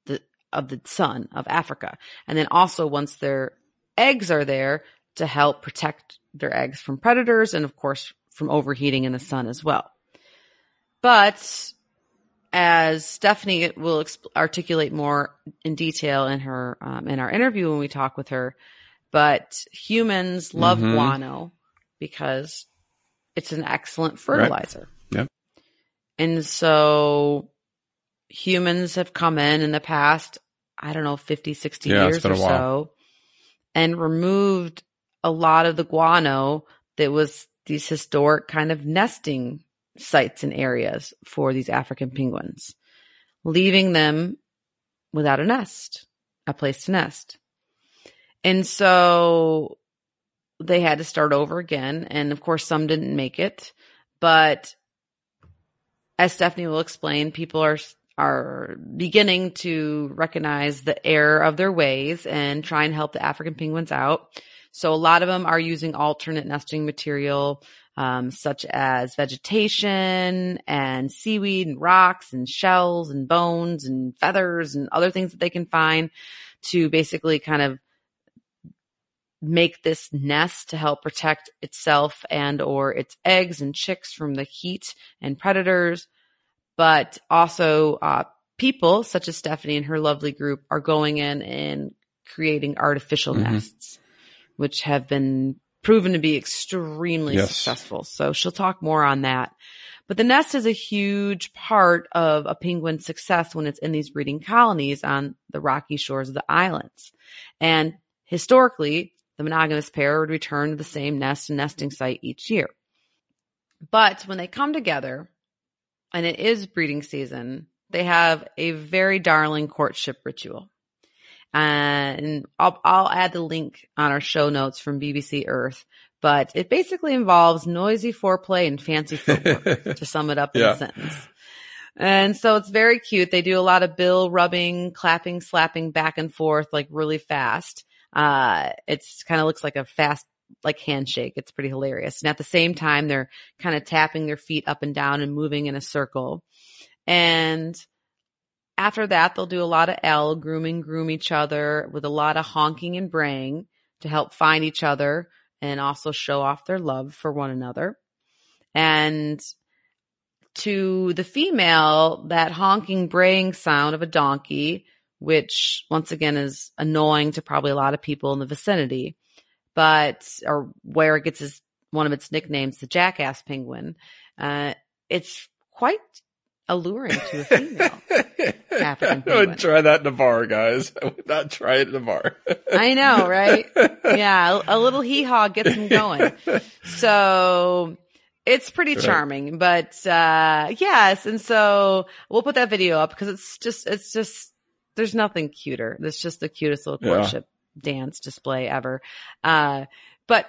the of the sun of Africa. And then also once their eggs are there to help protect their eggs from predators and of course from overheating in the sun as well. But as Stephanie will exp- articulate more in detail in her um, in our interview when we talk with her, but humans love Mhm. guano because it's an excellent fertilizer. Yep. And so humans have come in in the past, I don't know, 50, 60 Yeah, years or so and removed a lot of the guano that was these historic kind of nesting sites and areas for these African penguins, leaving them without a nest, a place to nest. And so they had to start over again. And of course, some didn't make it, but as Stephanie will explain, people are are beginning to recognize the error of their ways and try and help the African penguins out. So a lot of them are using alternate nesting material, um, such as vegetation and seaweed and rocks and shells and bones and feathers and other things that they can find to basically kind of make this nest to help protect itself and or its eggs and chicks from the heat and predators but also uh, people such as Stephanie and her lovely group are going in and creating artificial Mhm. nests, which have been proven to be extremely Yes. successful. So she'll talk more on that. But the nest is a huge part of a penguin's success when it's in these breeding colonies on the rocky shores of the islands. And historically, the monogamous pair would return to the same nest and nesting site each year. But when they come together, and it is breeding season, they have a very darling courtship ritual. And I'll, I'll add the link on our show notes from BBC Earth, but it basically involves noisy foreplay and fancy footwork to sum it up in Yeah. a sentence. And so it's very cute. They do a lot of bill rubbing, clapping, slapping back and forth, like really fast. Uh, it's kind of looks like a fast, like handshake. It's pretty hilarious. And at the same time, they're kind of tapping their feet up and down and moving in a circle. And after that, they'll do a lot of allogrooming, groom each other with a lot of honking and braying to help find each other and also show off their love for one another. And to the female, that honking braying sound of a donkey, which once again is annoying to probably a lot of people in the vicinity, but, or where it gets its, one of its nicknames, the jackass penguin, uh, it's quite alluring to a female. African I would try that in a bar, guys. I would not try it in a bar. I know, right? Yeah, a, little hee haw gets them going. So it's pretty Right. charming, but, uh, yes. And so we'll put that video up because it's just, it's just, there's nothing cuter. It's just the cutest little Yeah. courtship dance display ever. Uh, but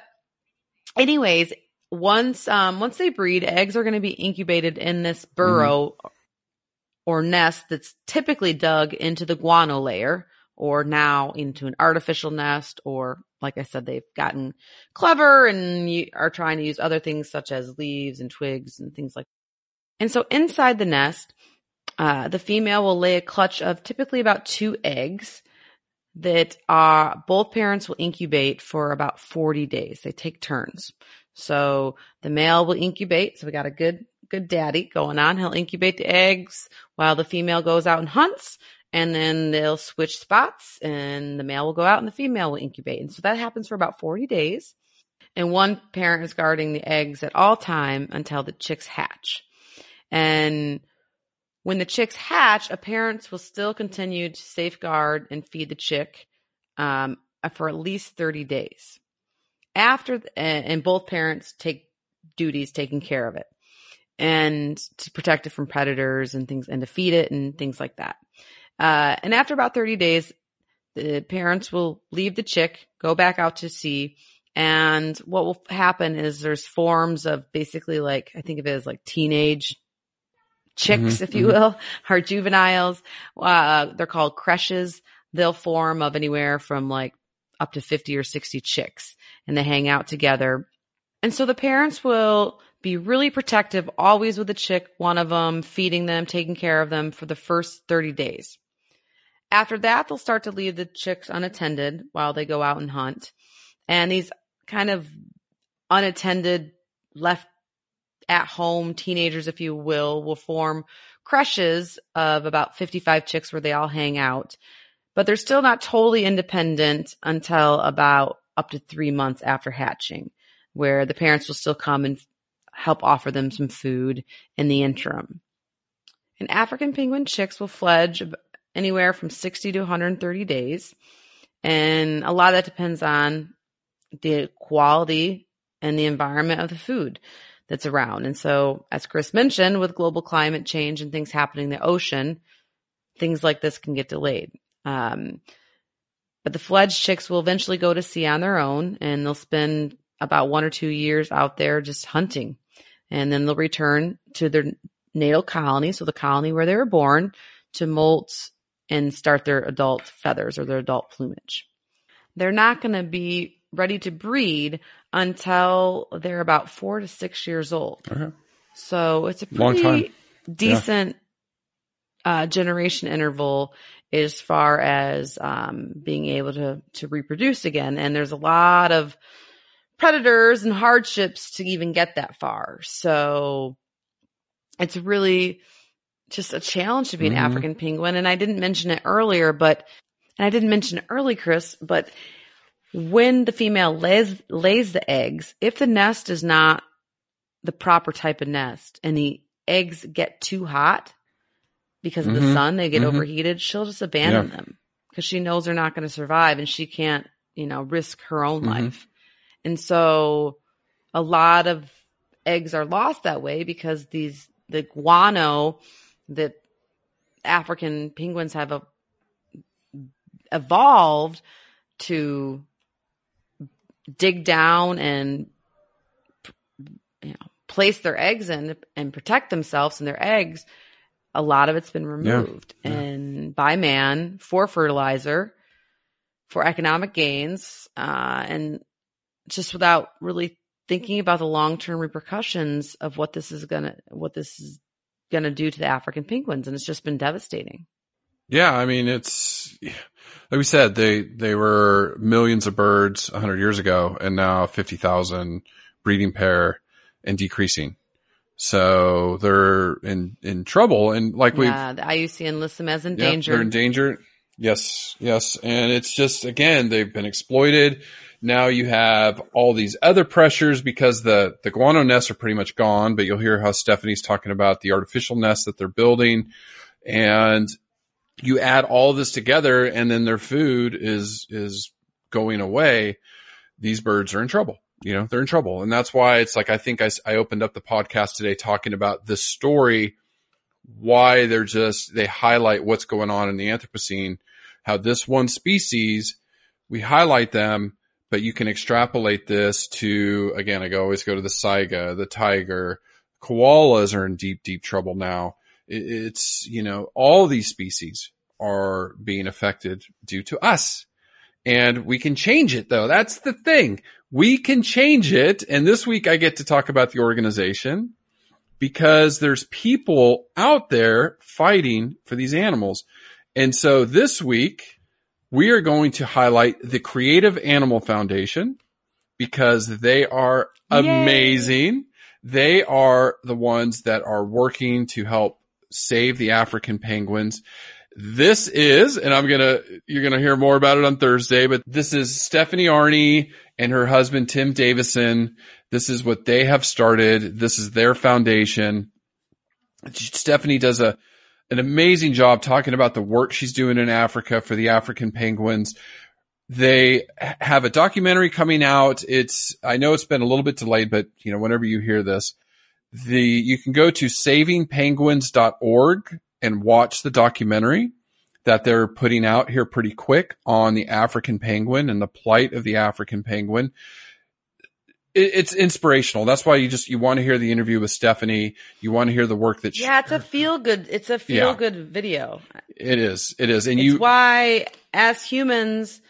anyways, once, um, once they breed, eggs are going to be incubated in this burrow or nest that's typically dug into the guano layer or now into an artificial nest or like I said, they've gotten clever and you are trying to use other things such as leaves and twigs and things like And so inside the nest, uh, the female will lay a clutch of typically about two eggs that are both parents will incubate for about 40 days. They take turns. So the male will incubate. So we got a good, good daddy going on. He'll incubate the eggs while the female goes out and hunts and then they'll switch spots and the male will go out and the female will incubate. And so that happens for about 40 days. And one parent is guarding the eggs at all time until the chicks hatch. And when the chicks hatch, a parent will still continue to safeguard and feed the chick um, for at least 30 days. After, and both parents take duties taking care of it and to protect it from predators and things and to feed it and things like that. Uh, and after about 30 days, the parents will leave the chick, go back out to sea. And what will happen is there's forms of basically like, I think of it as like teenage chicks, mm-hmm, if you mm-hmm. will, or juveniles. Uh, they're called creches. They'll form of anywhere from like up to 50 or 60 chicks and they hang out together. And so the parents will be really protective, always with the chick, one of them, feeding them, taking care of them for the first 30 days. After that, they'll start to leave the chicks unattended while they go out and hunt. And these kind of unattended, left at home teenagers, if you will, will form creches of about 55 chicks where they all hang out. But they're still not totally independent until about up to three months after hatching, where the parents will still come and help offer them some food in the interim. And African penguin chicks will fledge anywhere from 60 to 130 days. And a lot of that depends on the quality and the environment of the food that's around. And so, as Chris mentioned, with global climate change and things happening in the ocean, things like this can get delayed. Um, but the fledged chicks will eventually go to sea on their own and they'll spend about one or two years out there just hunting. And then they'll return to their natal colony, so the colony where they were born, to molt and start their adult feathers or their adult plumage. They're not going to be ready to breed until they're about four to six years old. Okay. So it's a pretty decent yeah. uh, generation interval as far as um, being able to to reproduce again. And there's a lot of predators and hardships to even get that far. So it's really just a challenge to be an mm-hmm. African penguin. And I didn't mention it earlier, but and I didn't mention it early, Chris, but when the female lays, lays the eggs, if the nest is not the proper type of nest and the eggs get too hot because of mm-hmm. the sun, they get mm-hmm. overheated, she'll just abandon yeah. them because she knows they're not going to survive and she can't, you know, risk her own mm-hmm. life. And so a lot of eggs are lost that way because these, the guano that African penguins have a, evolved to dig down and you know place their eggs in and protect themselves and their eggs a lot of it's been removed yeah, yeah. and by man for fertilizer for economic gains uh, and just without really thinking about the long-term repercussions of what this is gonna what this is gonna do to the african penguins and it's just been devastating yeah, I mean, it's like we said, they they were millions of birds 100 years ago, and now 50,000 breeding pair and decreasing. So they're in in trouble, and like we, yeah, the IUCN lists them as endangered. Yeah, they're endangered. Yes, yes, and it's just again they've been exploited. Now you have all these other pressures because the the guano nests are pretty much gone. But you'll hear how Stephanie's talking about the artificial nests that they're building, and you add all this together and then their food is, is going away. These birds are in trouble. You know, they're in trouble. And that's why it's like, I think I, I opened up the podcast today talking about this story, why they're just, they highlight what's going on in the Anthropocene, how this one species, we highlight them, but you can extrapolate this to, again, I always go to the saiga, the tiger, koalas are in deep, deep trouble now. It's, you know, all these species are being affected due to us. And we can change it though. That's the thing. We can change it. And this week I get to talk about the organization because there's people out there fighting for these animals. And so this week we are going to highlight the Creative Animal Foundation because they are Yay. amazing. They are the ones that are working to help save the African penguins. This is, and I'm gonna, you're gonna hear more about it on Thursday, but this is Stephanie Arne and her husband Tim Davison. This is what they have started. This is their foundation. Stephanie does a, an amazing job talking about the work she's doing in Africa for the African penguins. They have a documentary coming out. It's, I know it's been a little bit delayed, but you know, whenever you hear this, the, you can go to savingpenguins.org and watch the documentary that they're putting out here pretty quick on the African penguin and the plight of the African penguin. It, it's inspirational. That's why you just, you want to hear the interview with Stephanie. You want to hear the work that she, Yeah, it's a feel good. It's a feel good video. it is, it is. And It's you, why, as humans,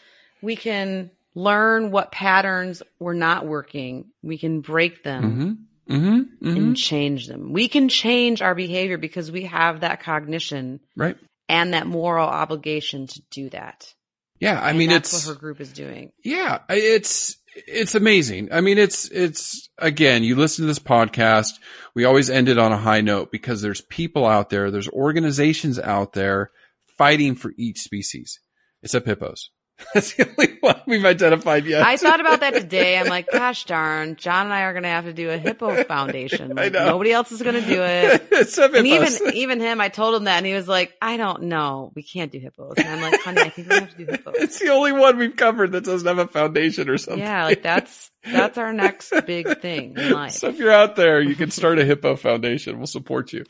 we can learn what patterns were not working. We can break them hmm hmm hmm and change them. We can change our behavior because we have that cognition right. and that moral obligation to do that. Yeah. I And mean, that's it's, what her group is doing. Yeah, it's it's amazing. I mean, it's it's again, you listen to this podcast, we always end it on a high note because there's people out there, there's organizations out there fighting for each species. Except hippos. That's the only one we've identified yet. I thought about that today. I'm like, gosh darn, John and I are going to have to do a hippo foundation. Like, nobody else is going to do it. And even even him, I told him that, and he was like, "I don't know, we can't do hippos." And I'm like, "Honey, I think we have to do hippos." it's the only one we've covered that doesn't have a foundation or something. Yeah, like that's that's our next big thing in life. So if you're out there, you can start a hippo foundation. We'll support you.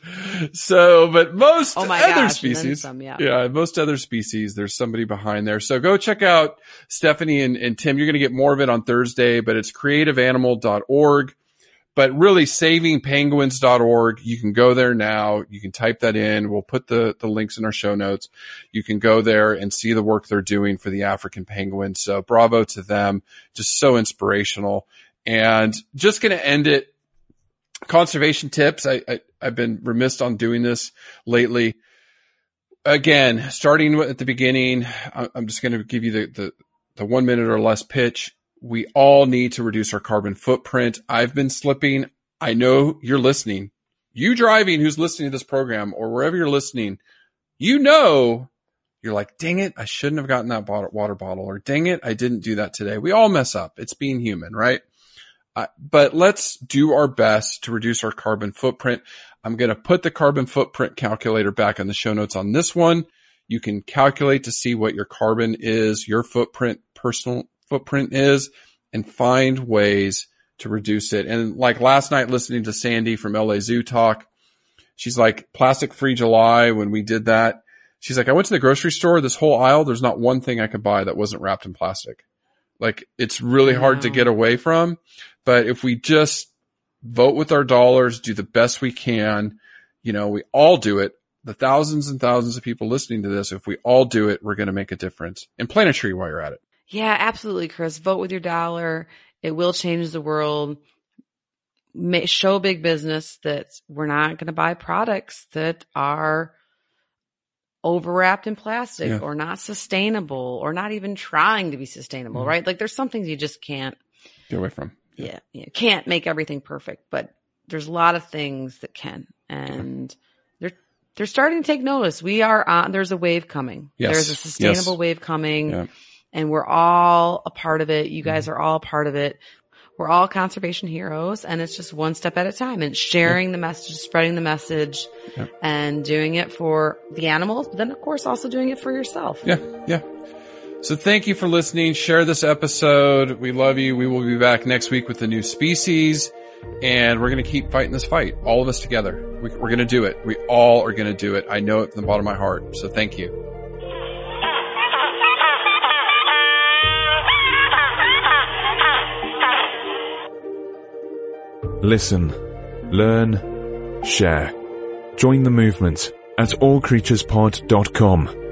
So, but most Oh other gosh, species, some, yeah. yeah, most other species, there's somebody behind there. So go check out Stephanie and, and Tim. You're going to get more of it on Thursday, but it's creativeanimal.org. But really savingpenguins.org. You can go there now. You can type that in. We'll put the, the links in our show notes. You can go there and see the work they're doing for the African penguins. So bravo to them. Just so inspirational. And just going to end it. Conservation tips. I, I, I've been remiss on doing this lately. Again, starting at the beginning, I'm just going to give you the, the, the one minute or less pitch. We all need to reduce our carbon footprint. I've been slipping. I know you're listening. You driving who's listening to this program or wherever you're listening, you know you're like, dang it, I shouldn't have gotten that bottle, water bottle or dang it, I didn't do that today. We all mess up. It's being human, right? Uh, but let's do our best to reduce our carbon footprint. I'm going to put the carbon footprint calculator back in the show notes on this one. You can calculate to see what your carbon is, your footprint, personal footprint is, and find ways to reduce it. And like last night listening to Sandy from LA Zoo talk, she's like plastic free July when we did that. She's like, I went to the grocery store, this whole aisle, there's not one thing I could buy that wasn't wrapped in plastic. Like it's really hard to mm. get away from. But if we just vote with our dollars, do the best we can, you know, we all do it. The thousands and thousands of people listening to this, if we all do it, we're going to make a difference. And plant a tree while you're at it. Yeah, absolutely, Chris. Vote with your dollar. It will change the world. Ma- show big business that we're not going to buy products that are overwrapped in plastic Yeah. or not sustainable or not even trying to be sustainable, Mhm. right? Like there's some things you just can't, Get away from. yeah, yeah, can't make everything perfect, but there's a lot of things that can. And they're, they're starting to take notice. We are on, there's a wave coming. Yes. There's a sustainable Yes. wave coming Yeah. And we're all a part of it. You guys Mm-hmm. are all a part of it. We're all conservation heroes and it's just one step at a time and sharing the message, spreading the message Yeah. and doing it for the animals, but then of course also doing it for yourself. Yeah. Yeah. So thank you for listening. Share this episode. We love you. We will be back next week with a new species and we're going to keep fighting this fight. All of us together. We, we're going to do it. We all are going to do it. I know it from the bottom of my heart. So thank you. Listen, learn, share. Join the movement at allcreaturespod.com.